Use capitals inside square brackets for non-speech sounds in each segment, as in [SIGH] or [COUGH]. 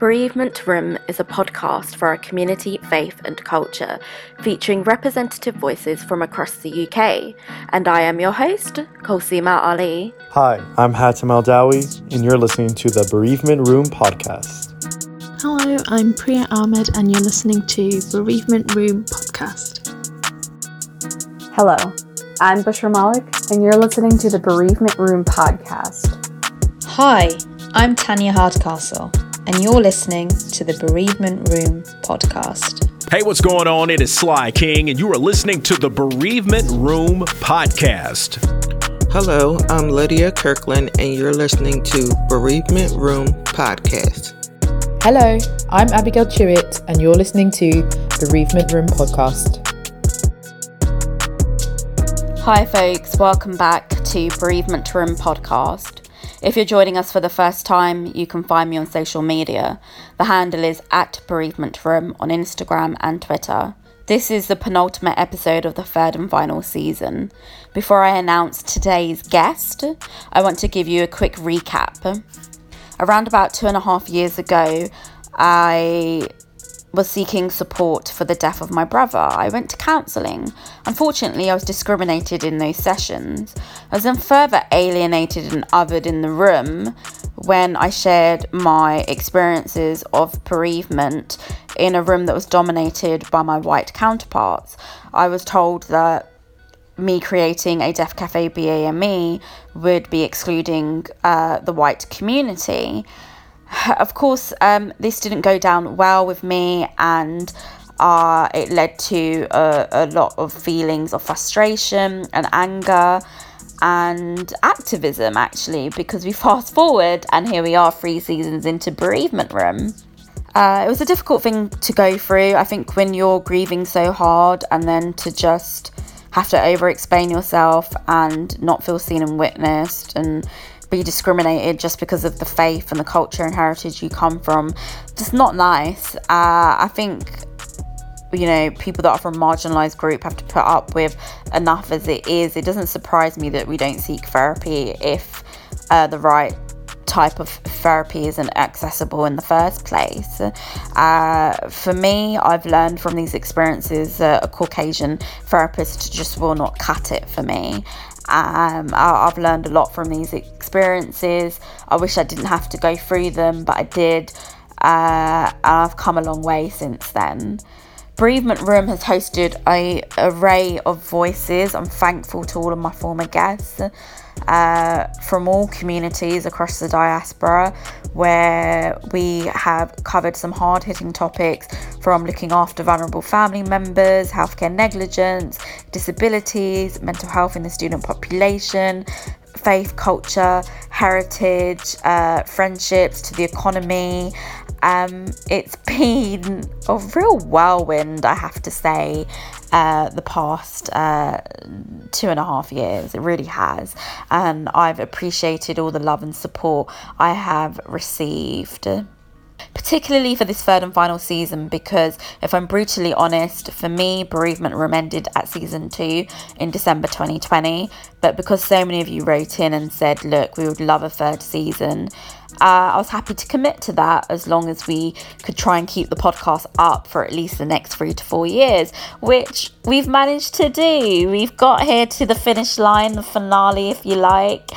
Bereavement Room is a podcast for our community, faith, and culture, featuring representative voices from across the UK. And I am your host, Kolsuma Ali. Hi, I'm Hatem Al Dawi, and you're listening to the Bereavement Room podcast. Hello, I'm Priya Ahmed, and you're listening to Bereavement Room podcast. Hello, I'm Bushra Malik, and you're listening to the Bereavement Room podcast. Hi, I'm Tanya Hardcastle and you're listening to the Bereavement Room podcast. Hey, what's going on? It is Sly King, and you are listening to the Bereavement Room podcast. Hello, I'm Lydia Kirkland, and you're listening to Bereavement Room podcast. Hello, I'm Abigail Chewett, and you're listening to Bereavement Room podcast. Hi, folks, welcome back to Bereavement Room podcast. If you're joining us for the first time, you can find me on social media. The handle is at Bereavement Room on Instagram and Twitter. This is the penultimate episode of the third and final season. Before I announce today's guest, I want to give you a quick recap. Around about two and a half years ago, I was seeking support for the death of my brother. I went to counselling. Unfortunately, I was discriminated in those sessions. I was then further alienated and othered in the room when I shared my experiences of bereavement in a room that was dominated by my white counterparts. I was told that me creating a Death Cafe BAME would be excluding uh, the white community [SIGHS] of course, um, this didn't go down well with me, and uh, it led to a, a lot of feelings of frustration and anger and activism, actually, because we [LAUGHS] fast forward and here we are three seasons into Bereavement Room. Uh, it was a difficult thing to go through. I think when you're grieving so hard and then to just have to over explain yourself and not feel seen and witnessed and be discriminated just because of the faith and the culture and heritage you come from. Just not nice. Uh, I think you know people that are from marginalized group have to put up with enough as it is it doesn't surprise me that we don't seek therapy if uh, the right type of therapy isn't accessible in the first place. Uh, for me, I've learned from these experiences that a Caucasian therapist just will not cut it for me. Um, I, have learned a lot from these experiences. I wish I didn't have to go through them, but I did. Uh, I've come a long way since then. Bereavement Room has hosted a array of voices. I'm thankful to all of my former guests uh, from all communities across the diaspora, where we have covered some hard hitting topics from looking after vulnerable family members, healthcare negligence, disabilities, mental health in the student population, faith, culture, heritage, uh, friendships, to the economy. Um, it's been a real whirlwind, I have to say, uh, the past uh, two and a half years. It really has. And I've appreciated all the love and support I have received particularly for this third and final season because if I'm brutally honest, for me, bereavement room ended at season two in December 2020. But because so many of you wrote in and said, look, we would love a third season, uh, I was happy to commit to that as long as we could try and keep the podcast up for at least the next three to four years, which we've managed to do. We've got here to the finish line, the finale, if you like.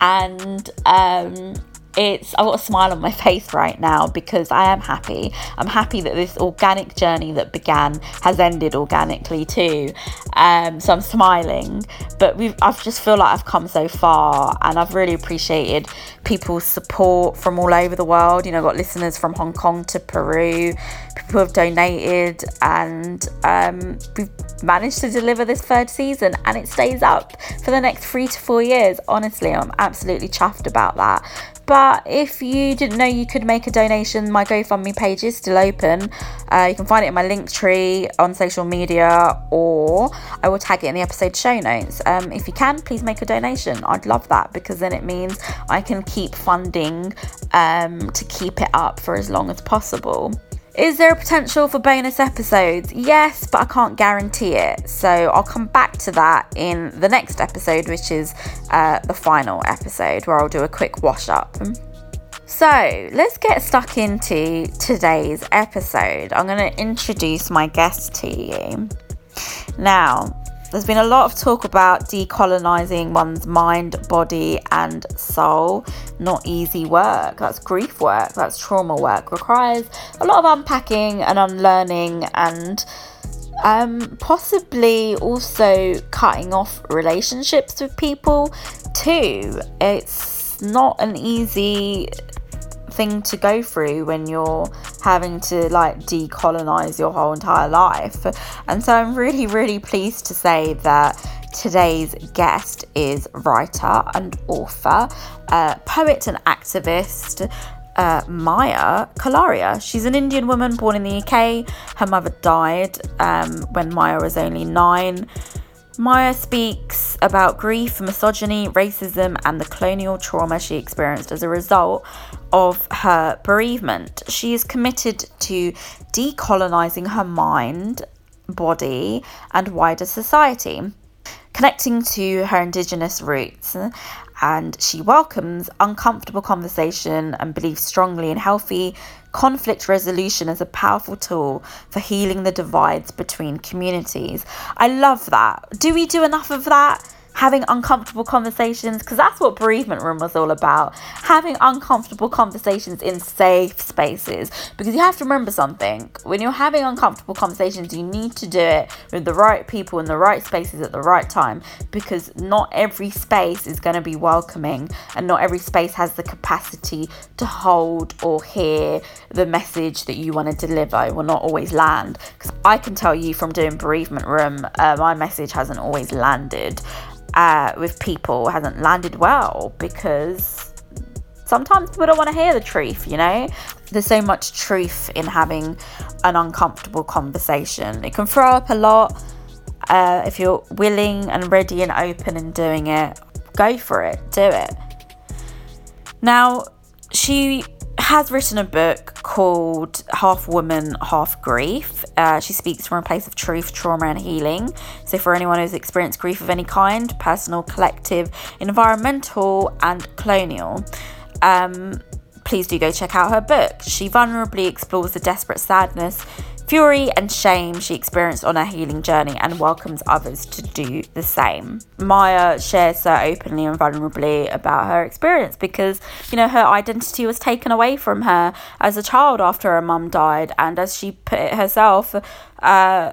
And um, it's I've got a smile on my face right now because I am happy. I'm happy that this organic journey that began has ended organically too. Um, so I'm smiling, but we I just feel like I've come so far, and I've really appreciated people's support from all over the world. You know, I've got listeners from Hong Kong to Peru. People have donated, and um, we've managed to deliver this third season, and it stays up for the next three to four years. Honestly, I'm absolutely chuffed about that. But if you didn't know you could make a donation, my GoFundMe page is still open. Uh, you can find it in my link tree on social media, or I will tag it in the episode show notes. Um, if you can, please make a donation. I'd love that because then it means I can keep funding um, to keep it up for as long as possible. Is there a potential for bonus episodes? Yes, but I can't guarantee it. So I'll come back to that in the next episode, which is uh, the final episode, where I'll do a quick wash up. So let's get stuck into today's episode. I'm going to introduce my guest to you. Now, there's been a lot of talk about decolonizing one's mind, body, and soul. Not easy work. That's grief work, that's trauma work. Requires a lot of unpacking and unlearning and um, possibly also cutting off relationships with people too. It's not an easy thing to go through when you're having to like decolonize your whole entire life. And so I'm really, really pleased to say that today's guest is writer and author, uh, poet and activist. Uh, Maya Kalaria. She's an Indian woman born in the UK. Her mother died um, when Maya was only nine. Maya speaks about grief, misogyny, racism, and the colonial trauma she experienced as a result of her bereavement. She is committed to decolonizing her mind, body, and wider society, connecting to her Indigenous roots. And she welcomes uncomfortable conversation and believes strongly in healthy conflict resolution as a powerful tool for healing the divides between communities. I love that. Do we do enough of that? Having uncomfortable conversations because that's what bereavement room was all about. Having uncomfortable conversations in safe spaces. Because you have to remember something. When you're having uncomfortable conversations you need to do it with the right people in the right spaces at the right time. Because not every space is going to be welcoming and not every space has the capacity to hold or hear the message that you want to deliver. It will not always land. Because i can tell you from doing bereavement room uh, my message hasn't always landed uh, with people hasn't landed well because sometimes people don't want to hear the truth, you know? There's so much truth in having an uncomfortable conversation. It can throw up a lot. Uh, if you're willing and ready and open and doing it, go for it, do it. Now, she has written a book called Half Woman, Half Grief. Uh, she speaks from a place of truth, trauma, and healing. So, for anyone who's experienced grief of any kind personal, collective, environmental, and colonial um, please do go check out her book. She vulnerably explores the desperate sadness fury and shame she experienced on her healing journey and welcomes others to do the same. Maya shares so openly and vulnerably about her experience because, you know, her identity was taken away from her as a child after her mum died, and as she put it herself, uh,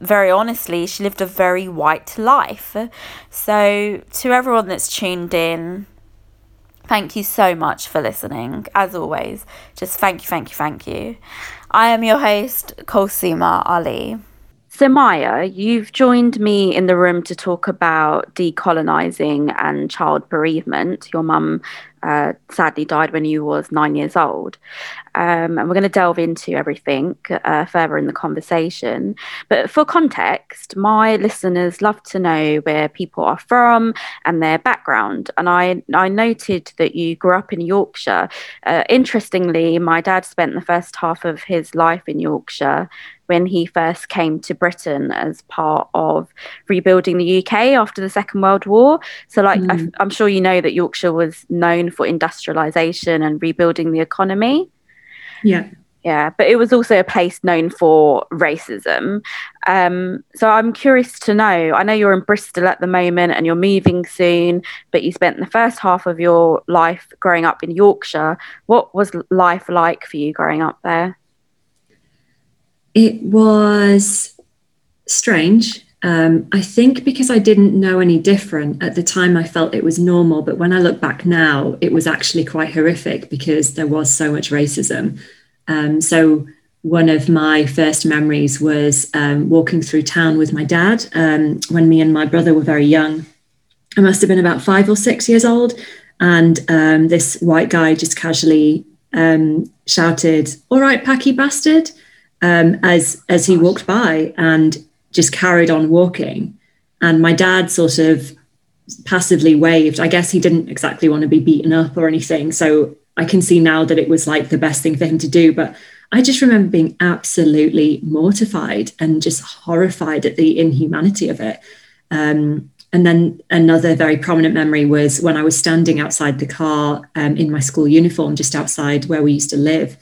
very honestly, she lived a very white life. So, to everyone that's tuned in, Thank you so much for listening. As always, just thank you, thank you, thank you. I am your host, Kolsuma Ali. So, Maya, you've joined me in the room to talk about decolonizing and child bereavement. Your mum uh, sadly died when you was nine years old. Um, and we're going to delve into everything uh, further in the conversation. But for context, my listeners love to know where people are from and their background. And I, I noted that you grew up in Yorkshire. Uh, interestingly, my dad spent the first half of his life in Yorkshire when he first came to Britain as part of rebuilding the UK after the Second World War. So, like, mm. I, am sure you know that Yorkshire was known for industrialization and rebuilding the economy. Yeah. Yeah, but it was also a place known for racism. Um, so I'm curious to know. I know you're in Bristol at the moment and you're moving soon, but you spent the first half of your life growing up in Yorkshire. What was life like for you growing up there? It was strange. Um, I think because I didn't know any different at the time, I felt it was normal. But when I look back now, it was actually quite horrific because there was so much racism. Um, so, one of my first memories was um, walking through town with my dad um, when me and my brother were very young. I must have been about five or six years old. And um, this white guy just casually um, shouted, All right, Packy bastard um, as as he walked by and just carried on walking. And my dad sort of passively waved. I guess he didn't exactly want to be beaten up or anything. So I can see now that it was like the best thing for him to do. But I just remember being absolutely mortified and just horrified at the inhumanity of it. Um, and then another very prominent memory was when I was standing outside the car um, in my school uniform, just outside where we used to live.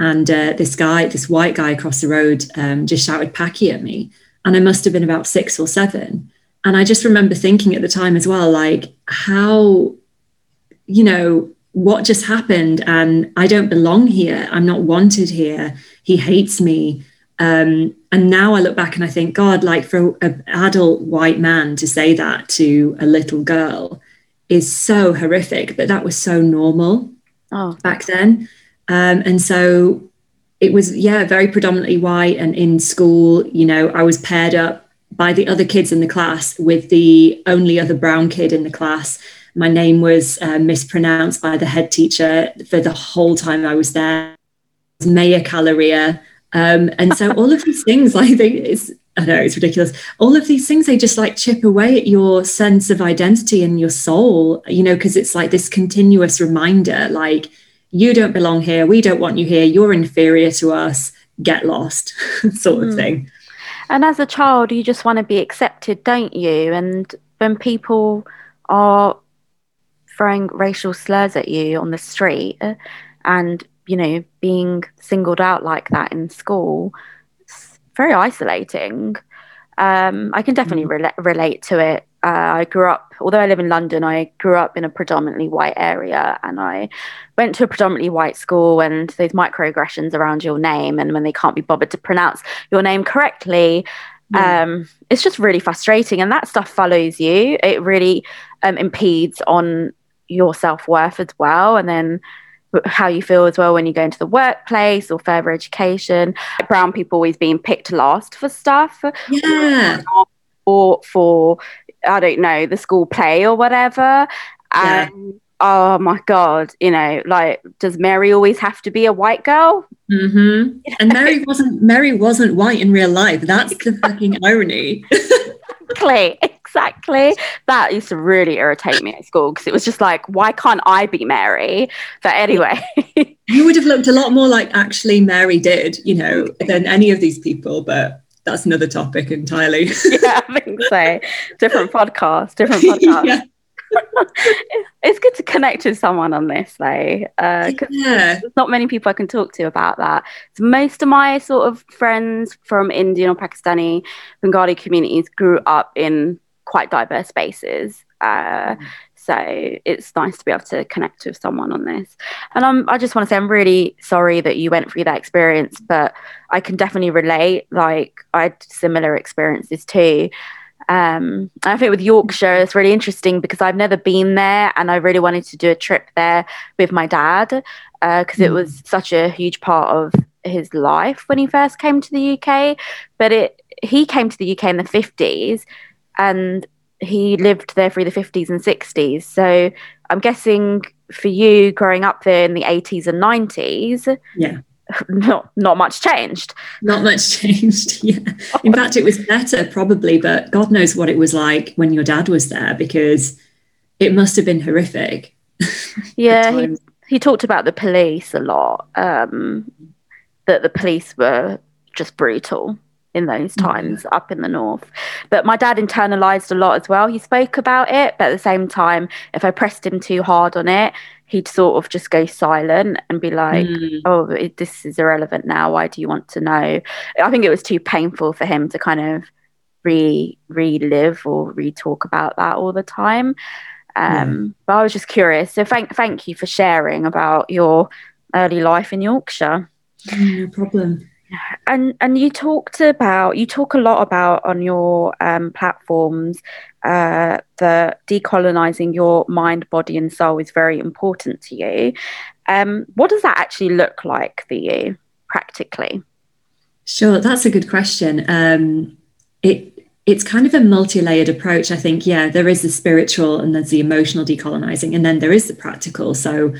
And uh, this guy, this white guy across the road, um, just shouted Paki at me. And I must have been about six or seven. And I just remember thinking at the time as well, like, how, you know, what just happened? And I don't belong here. I'm not wanted here. He hates me. Um, and now I look back and I think, God, like for an adult white man to say that to a little girl is so horrific, but that was so normal Oh. back then. Um, and so it was, yeah, very predominantly white. And in school, you know, I was paired up by the other kids in the class with the only other brown kid in the class. My name was uh, mispronounced by the head teacher for the whole time I was there. Maya Caloria. Um, and so all of these things, [LAUGHS] I think it's, I know it's ridiculous. All of these things, they just like chip away at your sense of identity and your soul, you know, because it's like this continuous reminder, like, you don't belong here. We don't want you here. You're inferior to us. Get lost, [LAUGHS] sort of Mm. thing. And as a child, you just want to be accepted, don't you? And when people are throwing racial slurs at you on the street and, you know, being singled out like that in school, it's very isolating. Um, I can definitely rela- relate to it. Uh, I grew up, although I live in London, I grew up in a predominantly white area and I went to a predominantly white school and those microaggressions around your name and when they can't be bothered to pronounce your name correctly um, it's just really frustrating and that stuff follows you. It really um, impedes on your self-worth as well and then how you feel as well when you go into the workplace or further education. Brown people always being picked last for stuff. Yeah. or for I don't know the school play or whatever. Yeah. And oh my god, you know, like does Mary always have to be a white girl? hmm [LAUGHS] And Mary wasn't Mary wasn't white in real life. That's the fucking irony. Exactly, exactly. That used to really irritate me at school because it was just like, why can't I be Mary? But anyway, you would have looked a lot more like actually Mary did, you know, than any of these people, but that's another topic entirely. [LAUGHS] yeah, I think so. Different podcast, different [LAUGHS] podcast. yeah. [LAUGHS] It's good to connect with someone on this, though. Uh, yeah. there's not many people I can talk to about that. So most of my sort of friends from Indian or Pakistani Bengali communities grew up in quite diverse spaces. Uh, so it's nice to be able to connect with someone on this. And I'm, I just want to say I'm really sorry that you went through that experience, but I can definitely relate. Like I had similar experiences too. Um, I think with Yorkshire, it's really interesting because I've never been there, and I really wanted to do a trip there with my dad because it was such a huge part of his life when he first came to the UK. But it he came to the UK in the fifties, and he lived there through the fifties and sixties. So I'm guessing for you growing up there in the eighties and nineties, Yeah. [LAUGHS] not not much changed. Not much changed. [LAUGHS] Yeah. In fact, it was better probably, but God knows what it was like when your dad was there because it must have been horrific. [LAUGHS] Yeah, he, he talked about the police a lot. Um, that the police were just brutal in those times up in the north. But my dad internalized a lot as well. He spoke about it, but at the same time, if I pressed him too hard on it, he'd sort of just go silent and be like, Mm. "Oh, it, this is irrelevant now. Why do you want to know?" I think it was too painful for him to kind of re relive or re-talk about that all the time. Um, But I was just curious. So thank thank you for sharing about your early life in Yorkshire. No problem. And and you talked about you talk a lot about on your um, platforms uh, that decolonizing your mind, body, and soul is very important to you. Um, what does that actually look like for you practically? Sure, that's a good question. Um, it it's kind of a multi-layered approach. I think, yeah, there is the spiritual and there's the emotional decolonizing, and then there is the practical. So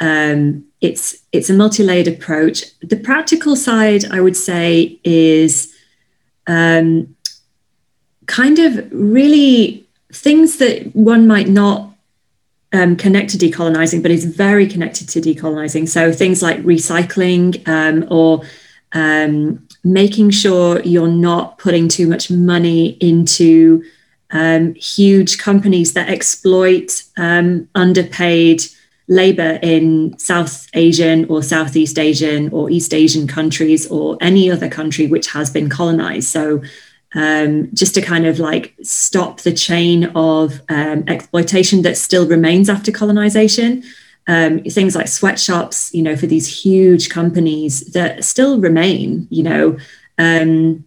um, it's it's a multi-layered approach. The practical side, I would say, is um, kind of really things that one might not um, connect to decolonizing, but is very connected to decolonizing. So things like recycling um, or um, making sure you're not putting too much money into um, huge companies that exploit um, underpaid labor in South Asian or Southeast Asian or East Asian countries or any other country which has been colonized. So, um, just to kind of like stop the chain of um, exploitation that still remains after colonization. Um, things like sweatshops, you know, for these huge companies that still remain, you know. Um,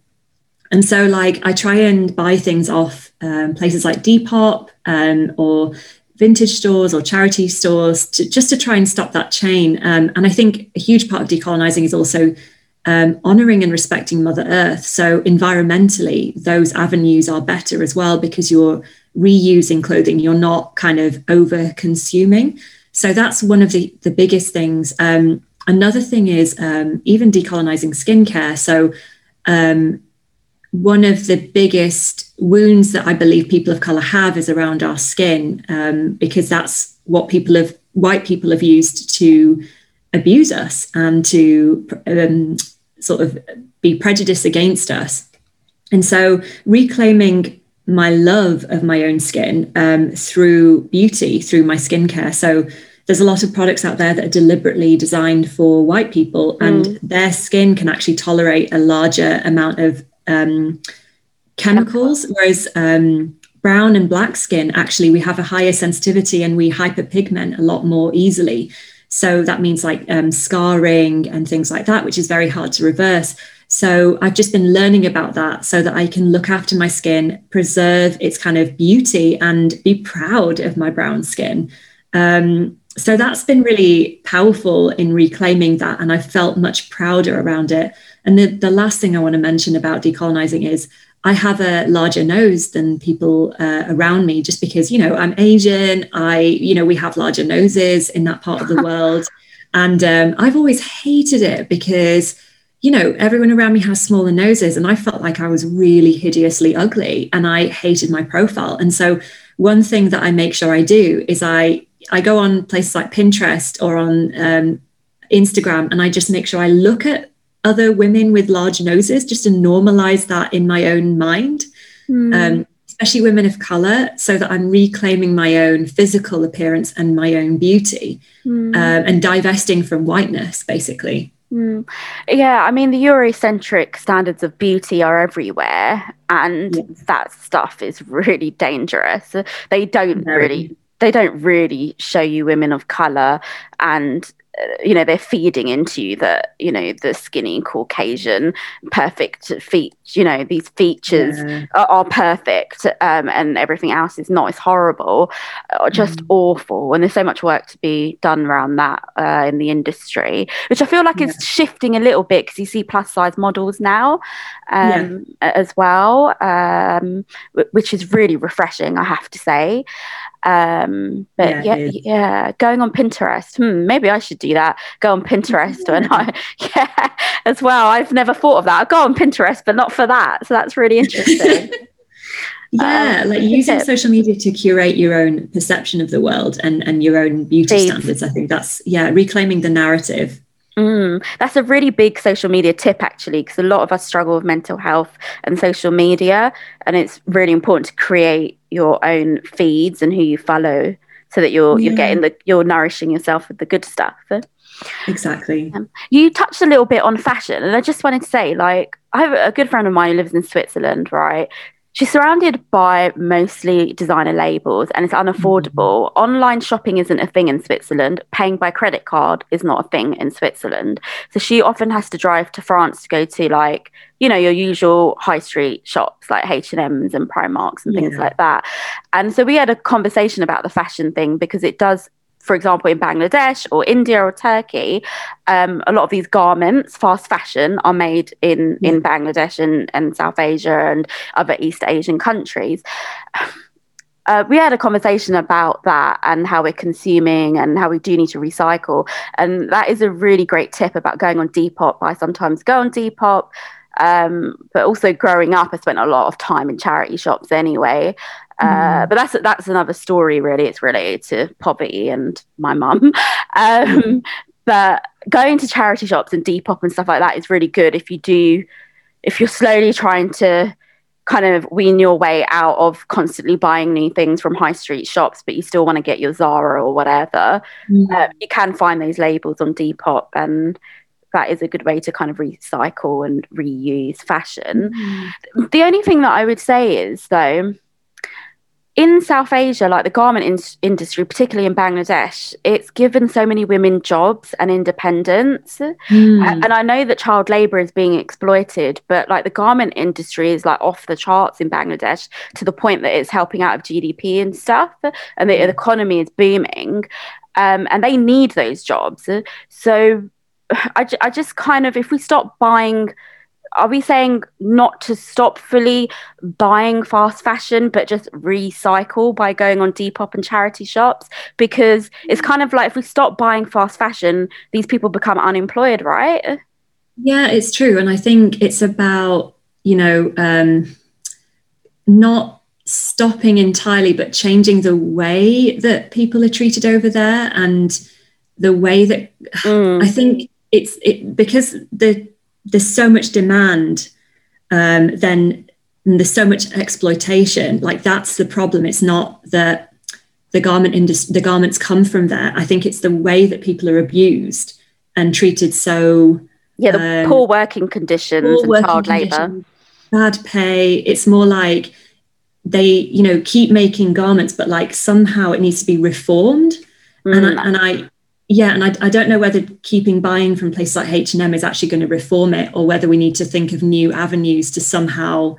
and so, like, I try and buy things off um, places like Depop um, or vintage stores or charity stores to, just to try and stop that chain. Um, and I think a huge part of decolonizing is also um, honoring and respecting Mother Earth. So, environmentally, those avenues are better as well because you're reusing clothing, you're not kind of over consuming. So, that's one of the, the biggest things. Um, another thing is um, even decolonizing skincare. So, um, one of the biggest wounds that I believe people of color have is around our skin, um, because that's what people have, white people have used to abuse us and to um, sort of be prejudiced against us. And so reclaiming my love of my own skin um, through beauty, through my skincare. So there's a lot of products out there that are deliberately designed for white people, and mm. their skin can actually tolerate a larger amount of um, chemicals, whereas um, brown and black skin, actually, we have a higher sensitivity and we hyperpigment a lot more easily. So that means like um, scarring and things like that, which is very hard to reverse. So I've just been learning about that so that I can look after my skin, preserve its kind of beauty, and be proud of my brown skin. Um, so that's been really powerful in reclaiming that. And I felt much prouder around it. And the, the last thing I want to mention about decolonizing is I have a larger nose than people uh, around me just because, you know, I'm Asian. I, you know, we have larger noses in that part of the [LAUGHS] world. And um, I've always hated it because, you know, everyone around me has smaller noses. And I felt like I was really hideously ugly and I hated my profile. And so, one thing that I make sure I do is I, I go on places like Pinterest or on um, Instagram and I just make sure I look at other women with large noses just to normalize that in my own mind, mm. um, especially women of color, so that I'm reclaiming my own physical appearance and my own beauty mm. um, and divesting from whiteness, basically. Mm. Yeah, I mean, the Eurocentric standards of beauty are everywhere, and yeah. that stuff is really dangerous. They don't really they don't really show you women of color and you know they're feeding into you that you know the skinny caucasian perfect feet you know these features yeah. are, are, perfect um, and everything else is not as horrible or just mm. awful and there's so much work to be done around that uh, in the industry which i feel like yeah. is shifting a little bit because you see plus size models now um, yeah. as well um, which is really refreshing i have to say um, but yeah, yeah, yeah, going on Pinterest. Hmm, maybe I should do that. Go on Pinterest when I [LAUGHS] [LAUGHS] yeah as well. I've never thought of that. I go on Pinterest, but not for that. So that's really interesting. [LAUGHS] yeah, um, like using social media to curate your own perception of the world and and your own beauty standards. I think that's yeah, reclaiming the narrative. Mm, that's a really big social media tip, actually, because a lot of us struggle with mental health and social media, and it's really important to create your own feeds and who you follow, so that you're yeah. you're getting the you're nourishing yourself with the good stuff. Exactly. Um, you touched a little bit on fashion, and I just wanted to say, like, I have a good friend of mine who lives in Switzerland, right? She's surrounded by mostly designer labels and it's unaffordable. Mm-hmm. Online shopping isn't a thing in Switzerland. Paying by credit card is not a thing in Switzerland. So she often has to drive to France to go to like, you know, your usual high street shops like H&M's and Primarks and things like that. And so we had a conversation about the fashion thing because it does for example, in Bangladesh or India or Turkey, um, a lot of these garments, fast fashion, are made in, in Bangladesh and, and South Asia and other East Asian countries. [SIGHS] Uh, we had a conversation about that and how we're consuming and how we do need to recycle. And that is a really great tip about going on Depop. I sometimes go on Depop. Um, but also growing up, I spent a lot of time in charity shops anyway. Uh, mm. but that's that's another story, really. It's related to poverty and my mum. [LAUGHS] Um, but going to charity shops and Depop and stuff like that is really good if you do, if you're slowly trying to kind of wean your way out of constantly buying new things from high street shops, but you still want to get your Zara or whatever, mm. uh, you can find those labels on Depop, and that is a good way to kind of recycle and reuse fashion. Mm. The only thing that I would say is, though, in South Asia, like the garment in- industry, particularly in Bangladesh, it's given so many women jobs and independence. Mm. And I know that child labor is being exploited, but like the garment industry is like off the charts in Bangladesh to the point that it's helping out of GDP and stuff, and the, the economy is booming. Um, and they need those jobs. So [SIGHS] I, I just kind of, if we stop buying are we saying not to stop fully buying fast fashion but just recycle by going on depop and charity shops? Because it's kind of like if we stop buying fast fashion these people become unemployed right? Yeah it's true. And i think it's about you know um not stopping entirely but changing the way that people are treated over there and the way that mm. i think it's it because the there's so much demand, um, then there's so much exploitation. Like that's the problem. It's not that the garment industry, the garments come from there. I think it's the way that people are abused and treated so. Yeah, the um, poor working conditions poor and working child labour. Bad pay. It's more like they, you know, keep making garments, but like somehow it needs to be reformed. Mm. And I, and I yeah and I, I, don't know whether keeping buying from places like h&m is actually going to reform it or whether we need to think of new avenues to somehow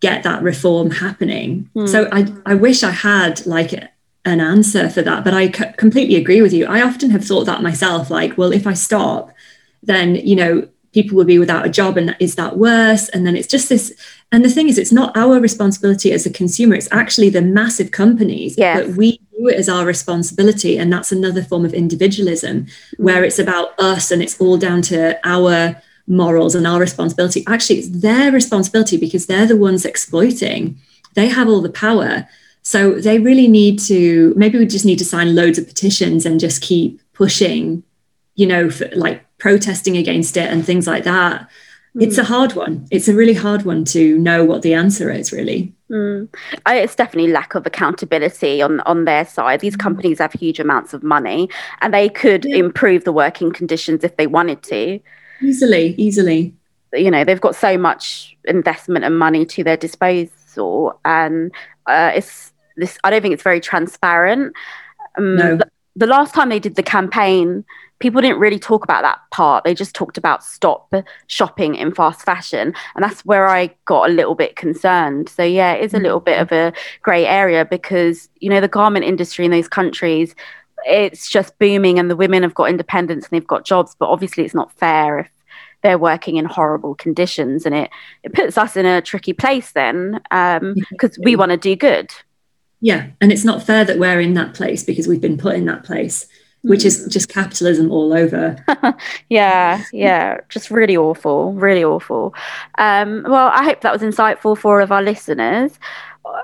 get that reform happening mm. so I, I wish i had like an answer for that but I c- completely agree with you i often have thought that myself like well if i stop then you know people will be without a job and is that worse and then it's just this and the thing is it's not our responsibility as a consumer it's actually the massive companies yes. that we do it as our responsibility and that's another form of individualism where it's about us and it's all down to our morals and our responsibility. Actually it's their responsibility because they're the ones exploiting. They have all the power. So they really need to maybe we just need to sign loads of petitions and just keep pushing you know for, like protesting against it and things like that. Mm. it's a hard one. It's a really hard one to know what the answer is really mm. I, it's definitely lack of accountability on on their side these mm. companies have huge amounts of money and they could yeah. improve the working conditions if they wanted to easily easily you know they've got so much investment and money to their disposal and uh, it's this i don't think it's very transparent um, no. the, the last time they did the campaign people didn't really talk about that part. They just talked about stop shopping in fast fashion. And that's where I got a little bit concerned. So, yeah, it is a little bit of a grey area because, you know, the garment industry in those countries, it's just booming and the women have got independence and they've got jobs. But obviously, it's not fair if they're working in horrible conditions and it, it puts us in a tricky place then because um, we want to do good. Yeah. And it's not fair that we're in that place because we've been put in that place which is just capitalism all over. [LAUGHS] yeah, yeah, just really awful, really awful. Um, well, I hope that was insightful for all of our listeners.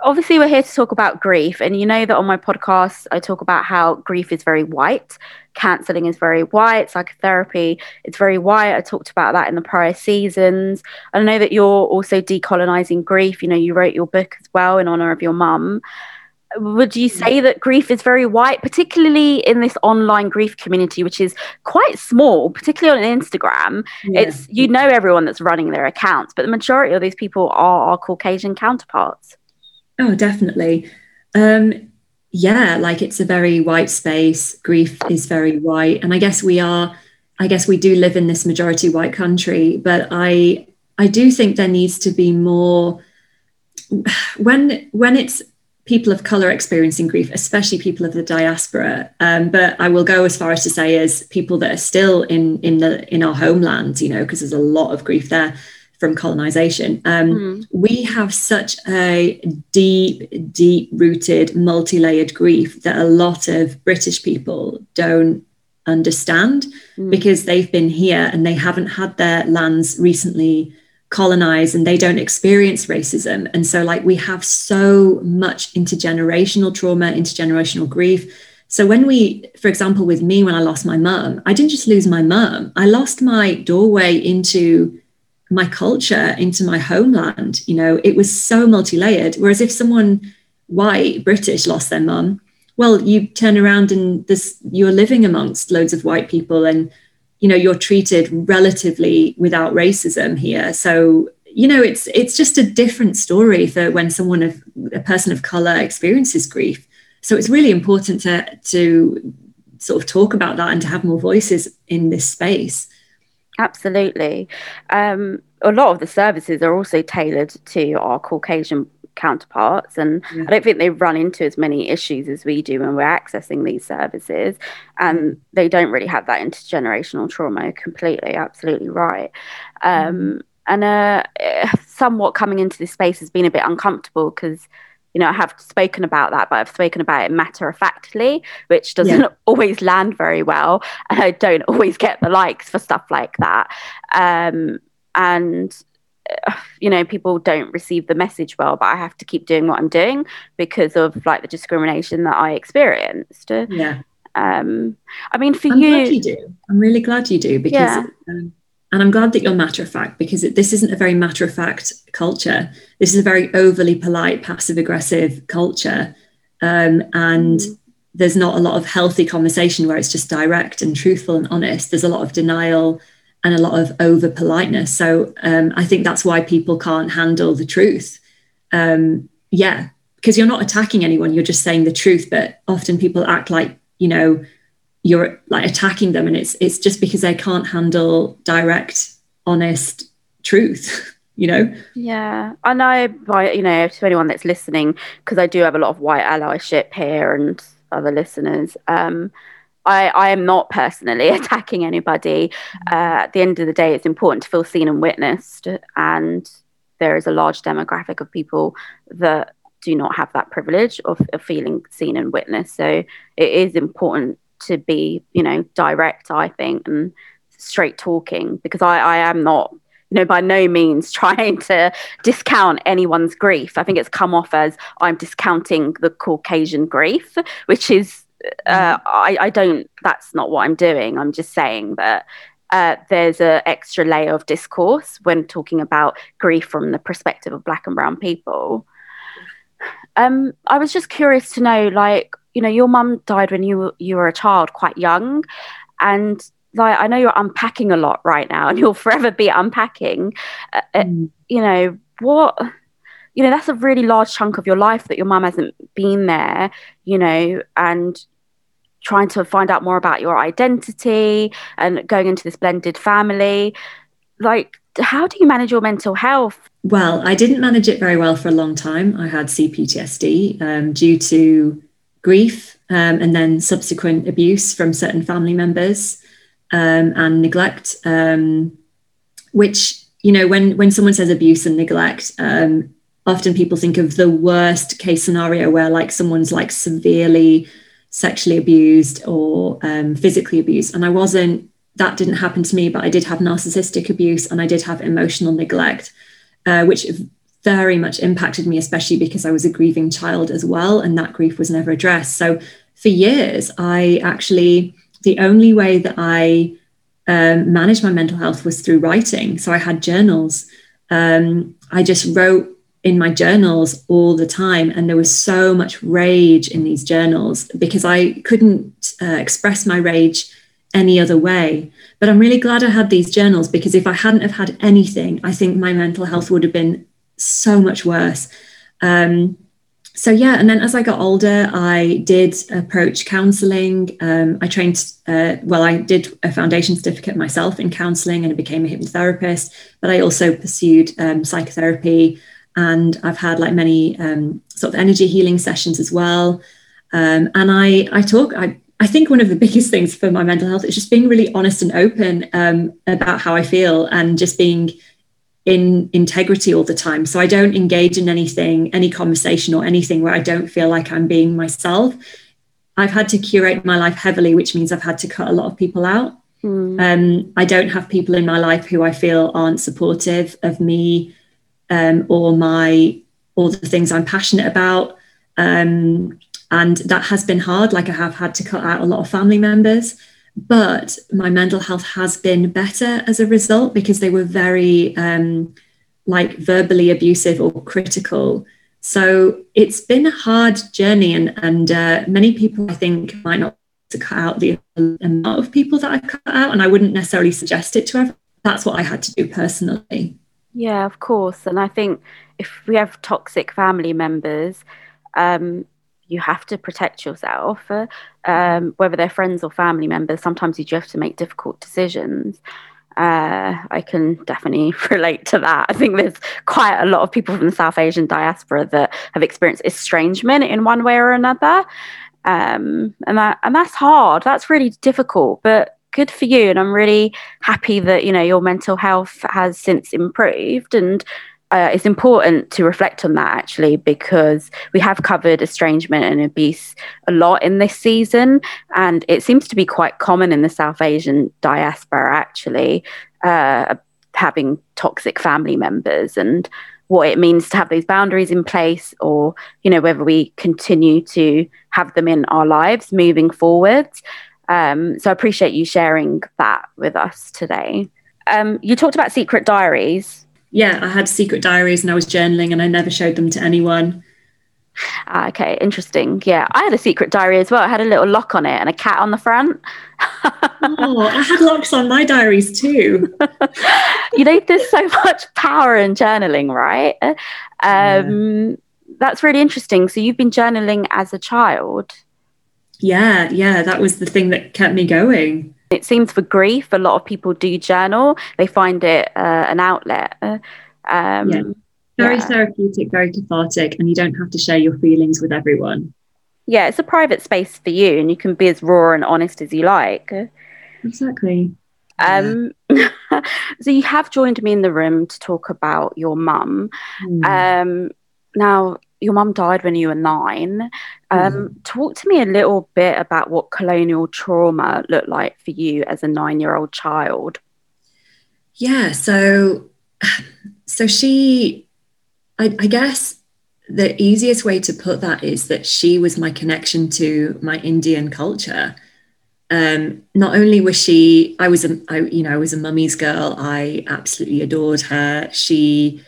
Obviously, we're here to talk about grief, and you know that on my podcast, I talk about how grief is very white, counseling is very white, psychotherapy it's very white. I talked about that in the prior seasons. I know that you're also decolonizing grief. You know, you wrote your book as well in honor of your mum would you say that grief is very white, particularly in this online grief community, which is quite small, particularly on Instagram? Yeah. It's you know everyone that's running their accounts, but the majority of these people are our Caucasian counterparts. Oh, definitely. Um, yeah, like it's a very white space. Grief is very white, and I guess we are. I guess we do live in this majority white country, but I I do think there needs to be more [SIGHS] when when it's people of color experiencing grief, especially people of the diaspora. Um, but I will go as far as to say as people that are still in in the in our homeland, you know, because there's a lot of grief there from colonization. Um, mm. We have such a deep, deep rooted, multi layered grief that a lot of British people don't understand mm. because they've been here and they haven't had their lands recently colonized and they don't experience racism. And so, like, we have so much intergenerational trauma, intergenerational grief. So, when we, for example, with me, when I lost my mum, I didn't just lose my mum, I lost my doorway into my culture, into my homeland. You know, it was so multi-layered. Whereas if someone white British lost their mum, well, you turn around and this you're living amongst loads of white people and you know you're treated relatively without racism here. So you know it's it's just a different story for when someone of a person of color experiences grief. So it's really important to to sort of talk about that and to have more voices in this space. Absolutely. Um, a lot of the services are also tailored to our Caucasian counterparts and yeah. i don't think they run into as many issues as we do when we're accessing these services and mm. they don't really have that intergenerational trauma completely absolutely right um, mm. and uh, somewhat coming into this space has been a bit uncomfortable because you know i have spoken about that but i've spoken about it matter of factly which doesn't yeah. [LAUGHS] always land very well and i don't always get the likes for stuff like that um, and [SIGHS] you know people don't receive the message well but i have to keep doing what i'm doing because of like the discrimination that i experienced. Yeah. Um i mean for I'm you glad you do. I'm really glad you do because yeah. um, and i'm glad that you're matter of fact because it, this isn't a very matter of fact culture. This is a very overly polite passive aggressive culture. Um, and mm. there's not a lot of healthy conversation where it's just direct and truthful and honest. There's a lot of denial and a lot of over politeness. So um, I think that's why people can't handle the truth. Um, yeah, because you're not attacking anyone, you're just saying the truth. But often people act like, you know, you're like attacking them. And it's it's just because they can't handle direct, honest truth. [LAUGHS] you know yeah and i by you know to anyone that's listening because i do have a lot of white allyship here and other listeners um I, I am not personally [LAUGHS] attacking anybody. Uh, at the end of the day, it's important to feel seen and witnessed. And there is a large demographic of people that do not have that privilege of, of feeling seen and witnessed. So it is important to be, you know, direct, I think, and straight talking because I, I am not you know, by no means [LAUGHS] trying to discount anyone's grief. I think it's come off as I'm discounting the Caucasian grief, which is uh, I, I don't that's not what i'm doing. I'm just saying that uh, there's an extra layer of discourse when talking about grief from the perspective of black and brown people. Um, i was just curious to know like you know your mum died when you you were a child quite young and like i know you're unpacking a lot right now and you'll [LAUGHS] forever be unpacking. Uh, uh mm. you know what you know that's a really large chunk of your life that your mum hasn't been there you know and trying to find out more about your identity and going into this blended family. Like how do you manage your mental health? Well i didn't manage it very well for a long time. I had cptsd um, due to grief um, and then subsequent abuse from certain family members um, and neglect um, which you know when when someone says abuse and neglect um, often people think of the worst case scenario where like someone's like severely sexually abused or um, physically abused. And i wasn't that didn't happen to me but i did have narcissistic abuse and i did have emotional neglect uh, which very much impacted me especially because i was a grieving child as well and that grief was never addressed. So for years i actually the only way that i um, managed my mental health was through writing. So i had journals. Um, i just wrote in my journals all the time. And there was so much rage in these journals because I couldn't uh, express my rage any other way. But I'm really glad I had these journals because if I hadn't have had anything, I think my mental health would have been so much worse. Um, so yeah, and then as I got older, I did approach counselling. Um, I trained, uh, well, I did a foundation certificate myself in counselling and I became a hypnotherapist. But I also pursued um, psychotherapy and I've had like many um, sort of energy healing sessions as well. Um, and I I talk I I think one of the [LAUGHS] biggest things for my mental health is just being really honest and open um, about how I feel and just being in integrity all the time. So I don't engage in anything, any conversation or anything where I don't feel like I'm being myself. I've had to curate my life heavily, which means I've had to cut a lot of people out. Mm. Um, I don't have people in my life who I feel aren't supportive of me um, or my or the things I'm passionate about. Um, and that has been hard. Like I have had to cut out a lot of family members, but my mental health has been better as a result because they were very um, like verbally abusive or critical. So it's been a hard journey, and and uh, many people I think might not to cut out the amount of people that I cut out, and I wouldn't necessarily suggest it to everyone. That's what I had to do personally. Yeah, of course. And I think if we have toxic family members, um, you have to protect yourself, uh, um, whether they're friends or family members. Sometimes you just have to make difficult decisions. Uh, I can definitely [LAUGHS] relate to that. I think there's quite a lot of people from the South Asian diaspora that have experienced estrangement in one way or another, um, and that and that's hard. That's really difficult, but good for you. And I'm really happy that you know your mental health has since improved and uh, it's important to reflect on that actually because we have covered estrangement and abuse a lot in this season and it seems to be quite common in the south asian diaspora actually uh, having toxic family members and what it means to have those boundaries in place or you know whether we continue to have them in our lives moving forwards um, so i appreciate you sharing that with us today um, you talked about secret diaries yeah, I had secret diaries and I was journaling and I never showed them to anyone. Ah, okay, interesting. Yeah, I had a secret diary as well. I had a little lock on it and a cat on the front. oh, I had locks on my diaries too. [LAUGHS] you know, there's so much power in journaling, right? Um, yeah. That's really interesting. So you've been journaling as a child. Yeah, yeah, that was the thing that kept me going. It seems for grief, a lot of people do journal. They find it uh, an outlet. Um, yeah. Very yeah. therapeutic, very cathartic, and you don't have to share your feelings with everyone. Yeah, it's a private space for you, and you can be as raw and honest as you like. Exactly. Um, yeah. [LAUGHS] so you have joined me in the room to talk about your mum. Mm. Um, now, your mum died when you were nine. Um, mm. Talk to me a little bit about what colonial trauma looked like for you as a nine year old child. Yeah, so so she, I, I guess the easiest way to put that is that she was my connection to my Indian culture. Um, not only was she, I was a, I, you know, I was a mummy's girl. I absolutely adored her. She,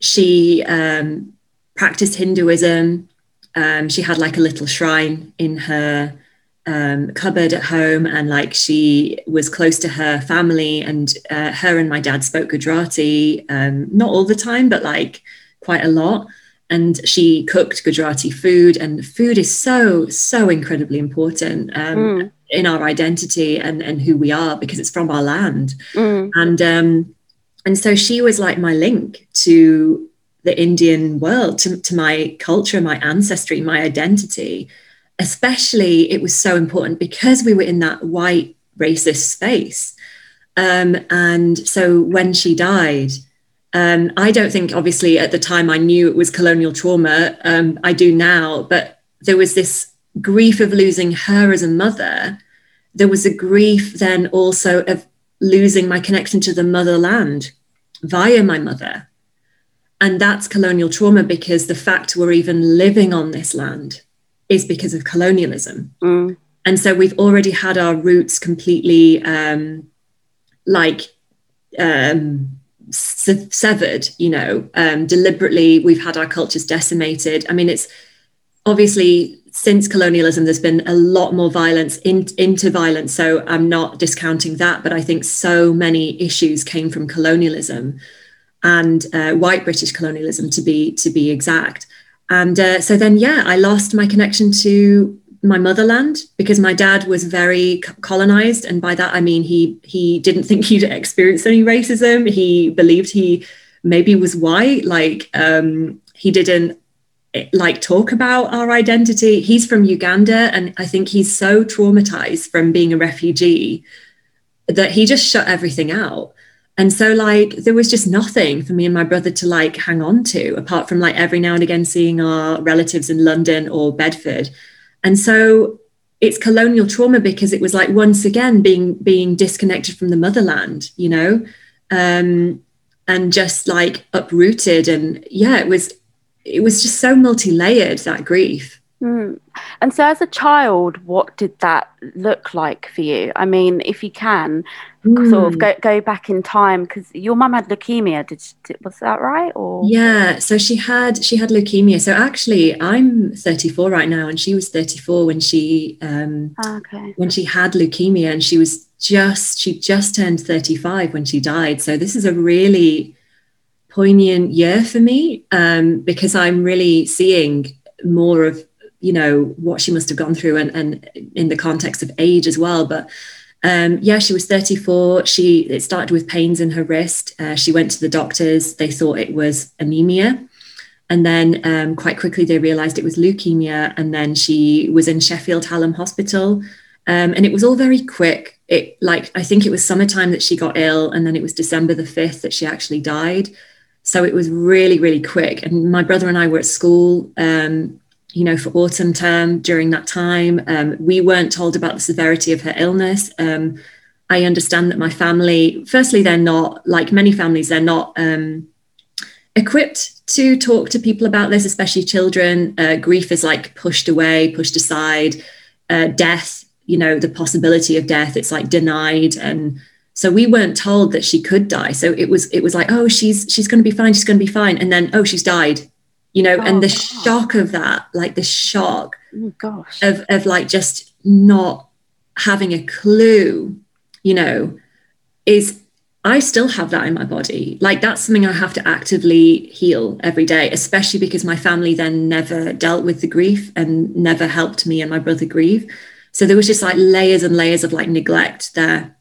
she um, practiced Hinduism. Um, she had like a little shrine in her um, cupboard at home, and like she was close to her family. And uh, her and my dad spoke Gujarati, um, not all the time, but like quite a lot. And she cooked Gujarati food, and food is so so incredibly important um, mm. in our identity and and who we are because it's from our land. Mm. And um, and so she was like my link to the Indian world, to, to my culture, my ancestry, my identity. Especially, it was so important because we were in that white racist space. Um, and so when she died, um, I don't think, obviously, at the time I knew it was colonial trauma. Um, I do now, but there was this grief of losing her as a mother. There was a grief then also of losing my connection to the motherland via my mother. And that's colonial trauma because the fact we're even living on this land is because of colonialism. Mm. And so we've already had our roots completely um, like um, se- severed, you know, um, deliberately. We've had our cultures decimated. I mean, it's obviously since colonialism, there's been a lot more violence in, into violence. So I'm not discounting that, but I think so many issues came from colonialism and uh, white British colonialism to be to be exact. And uh, so then, yeah, I lost my connection to my motherland because my dad was very colonized, and by that I mean he he didn't [LAUGHS] think he'd experienced any racism. He believed he maybe was white, like um, he didn't eh, like talk about our identity. He's from Uganda, and I think he's so traumatized from being a refugee that he just shut everything out and so like there was just nothing for me and my brother to like hang on to apart from like every now and again seeing our relatives in london or bedford. And so it's colonial trauma because it was like once again being being disconnected from the motherland you know? Um and just like uprooted. And yeah it was it was just so multi-layered that grief Mm. And so, as a child, what did that look like for you? I mean, if you can, mm. sort of go, go back in time, because your mum had leukemia. Did, did, was that right? Or yeah, so she had she had leukemia. So actually, I'm 34 right now, and she was 34 when she um, ah, okay. when she had leukemia, and she was just she just turned 35 when she died. So this is a really poignant year for me um, because I'm really seeing more of you know what she must have gone through and, and in the context of age as well. But um, yeah she was 34 she it started with pains in her wrist. Uh, she went to the doctors. They thought it was anemia. And then um, quite quickly they realized it was leukemia. And then she was in sheffield hallam hospital. Um, and it was all very quick. It like i think it was summertime that she got ill. And then it was december the 5th that she actually died. So it was really really quick. And my brother and i were at school um, you know, for autumn term during that time. Um, we weren't told about the severity of her illness. Um, I understand that my family, firstly, they're not, like many families, they're not um, equipped to talk to people about this, especially children. Uh, grief is like pushed away, pushed aside. Uh, death, you know, the possibility of death, it's like denied. And so we weren't told that she could die. So it was, it was like, oh, she's she's going to be fine. She's going to be fine. And then, oh, she's died you know, oh, and the God. shock of that, like the shock oh, gosh. of of like just not having a clue, you know, is I still have that in my body. Like that's something I have to actively heal every day, especially because my family then never dealt with the grief and never helped me and my brother grieve. So there was just like layers and layers of like neglect there.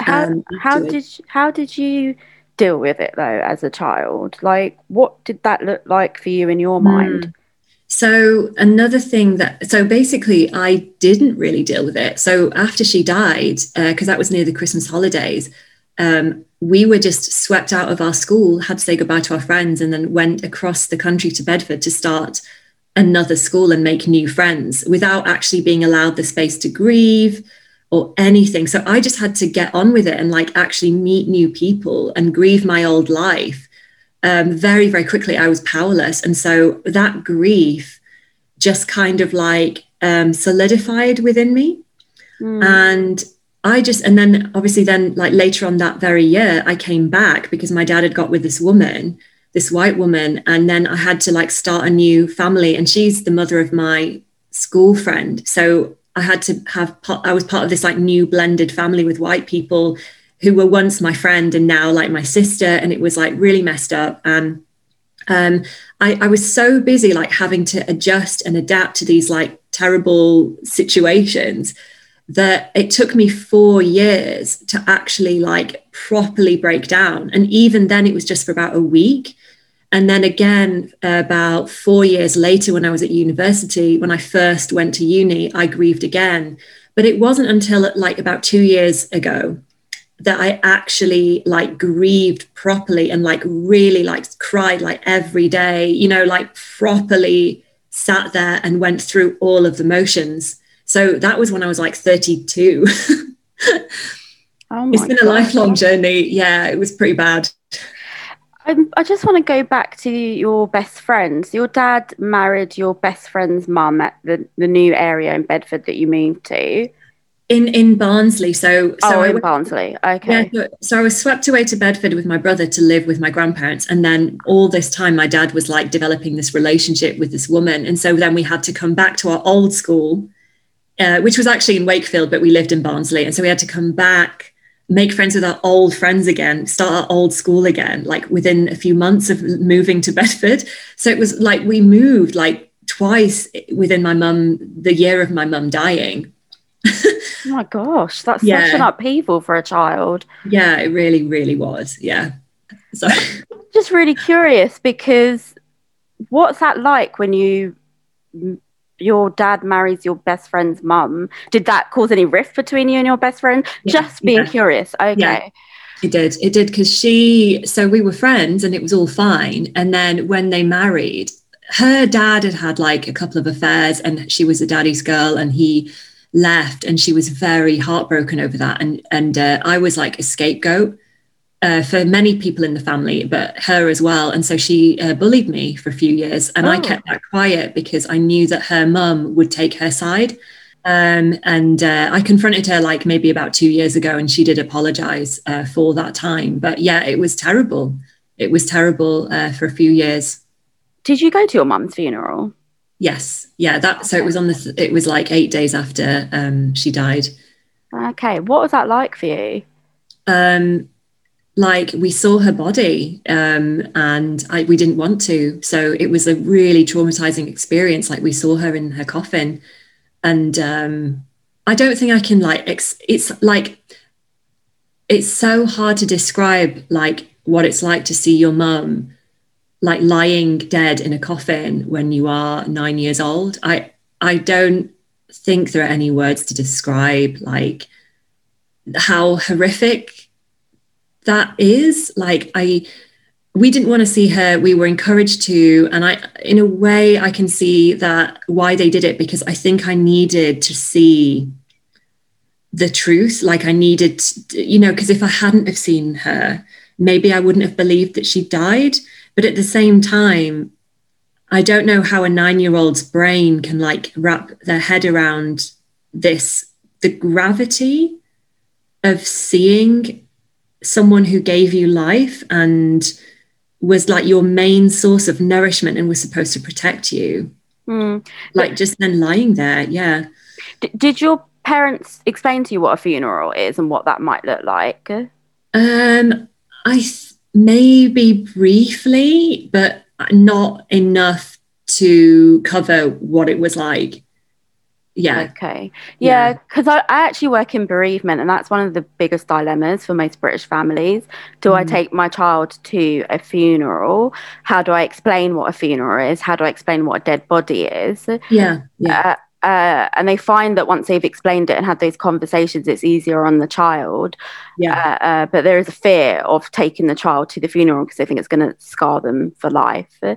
How um, how did how did you deal with it though as a child? Like, what did that look like for you in your mind? Mm. So, another thing that, so basically, I didn't really deal with it. So, after she died, because uh, that was near the Christmas holidays, um, we were just swept out of our school, had to say goodbye to our friends, and then went across the country to Bedford to start another school and make new friends without actually being allowed the space to grieve or anything. So I just had to get on with it and like actually meet new people and grieve my old life. Um, very, very quickly, I was powerless. And so that grief just kind of like um, solidified within me. Mm. And I just, and then obviously, then like later on that very year, I came back because my dad had got with this woman, this white woman. And then I had to like start a new family. And she's the mother of my school friend. So I had to have, I was part of this like new blended family with white people who were once my friend and now like my sister. And it was like really messed up. And um, I, I was so busy like having to adjust and adapt to these like terrible situations that it took me four years to actually like properly break down. And even then, it was just for about a week. And then again, about four years later, when I was at university, when I first went to uni, I grieved again. But it wasn't until like about two years ago that I actually like grieved properly and like really like cried like every day, you know, like properly sat there and went through all of the motions. So that was when I was like 32. [LAUGHS] oh it's been a lifelong journey. Yeah, it was pretty bad. Um, I just want to go back to your best friends. Your dad married your best friend's mum at the, the new area in Bedford that you moved to. In in Barnsley, so, so oh, in Barnsley, okay. Yeah, so, so I was swept away to Bedford with my brother to live with my grandparents, and then all this time, my dad was like developing this relationship with this woman, and so then we had to come back to our old school, uh, which was actually in Wakefield, but we lived in Barnsley, and so we had to come back make friends with our old friends again, start our old school again, like within a few months of moving to [LAUGHS] Bedford. So it was like we moved like twice within my mum, the year of my mum dying. oh my gosh, that's yeah. such an upheaval for a child. Yeah, it really, really was. Yeah. So [LAUGHS] just really curious because what's that like when you your dad marries your best friend's mum. Did that cause any rift between you and your best friend? Yeah, Just being yeah. curious. Okay. Yeah. It did. It did because she, so we were friends and it was all fine. And then when they married, her dad had had like a couple of affairs and she was a daddy's girl and he left and she was very heartbroken over that. And, and uh, I was like a scapegoat uh, for many people in the family, but her as well. And so she uh, bullied me for a few years, and oh. I kept that quiet because I knew that her mum would take her side. Um, and uh, I confronted her like maybe about two years ago, and she did apologize uh, for that time. But yeah, it was terrible. It was terrible uh, for a few years. Did you go to your mum's funeral? Yes, yeah. That so it was on the. Th- it was like eight days after um, she died. Okay, what was that like for you? Um, like we saw her body um, and I, we didn't want to. So it was a really traumatizing experience like we saw her in her coffin. And um, i don't think i can like ex- it's like it's so hard to describe like what it's like to see your mum like lying dead in a coffin when you are nine years old. I i don't think there are any words to describe like how horrific that is like i we didn't want to see her we were encouraged to and i in a way i can see that why they did it because i think i needed to see the truth like i needed you know because if i hadn't have seen her maybe i wouldn't have believed that she died but at the same time i don't know how a 9 year old's brain can like wrap their head around this the gravity of seeing someone who gave you life and was like your main source of nourishment and was supposed to protect you. Mm. Like just then lying there, yeah. D- did your parents explain to you what a funeral is and what that might look like? Um, I th- maybe briefly, but not enough to cover what it was like yeah okay yeah because yeah. I, I, actually work in bereavement and that's one of the biggest dilemmas for most british families do mm. i take my child to a funeral how do i explain what a funeral is how do i explain what a dead body is yeah, yeah. Uh, uh, and they find that once they've explained it and had those conversations, it's easier on the child. Yeah. Uh, uh, but there is a fear of taking the child to the funeral because they think it's going to scar them for life. Uh,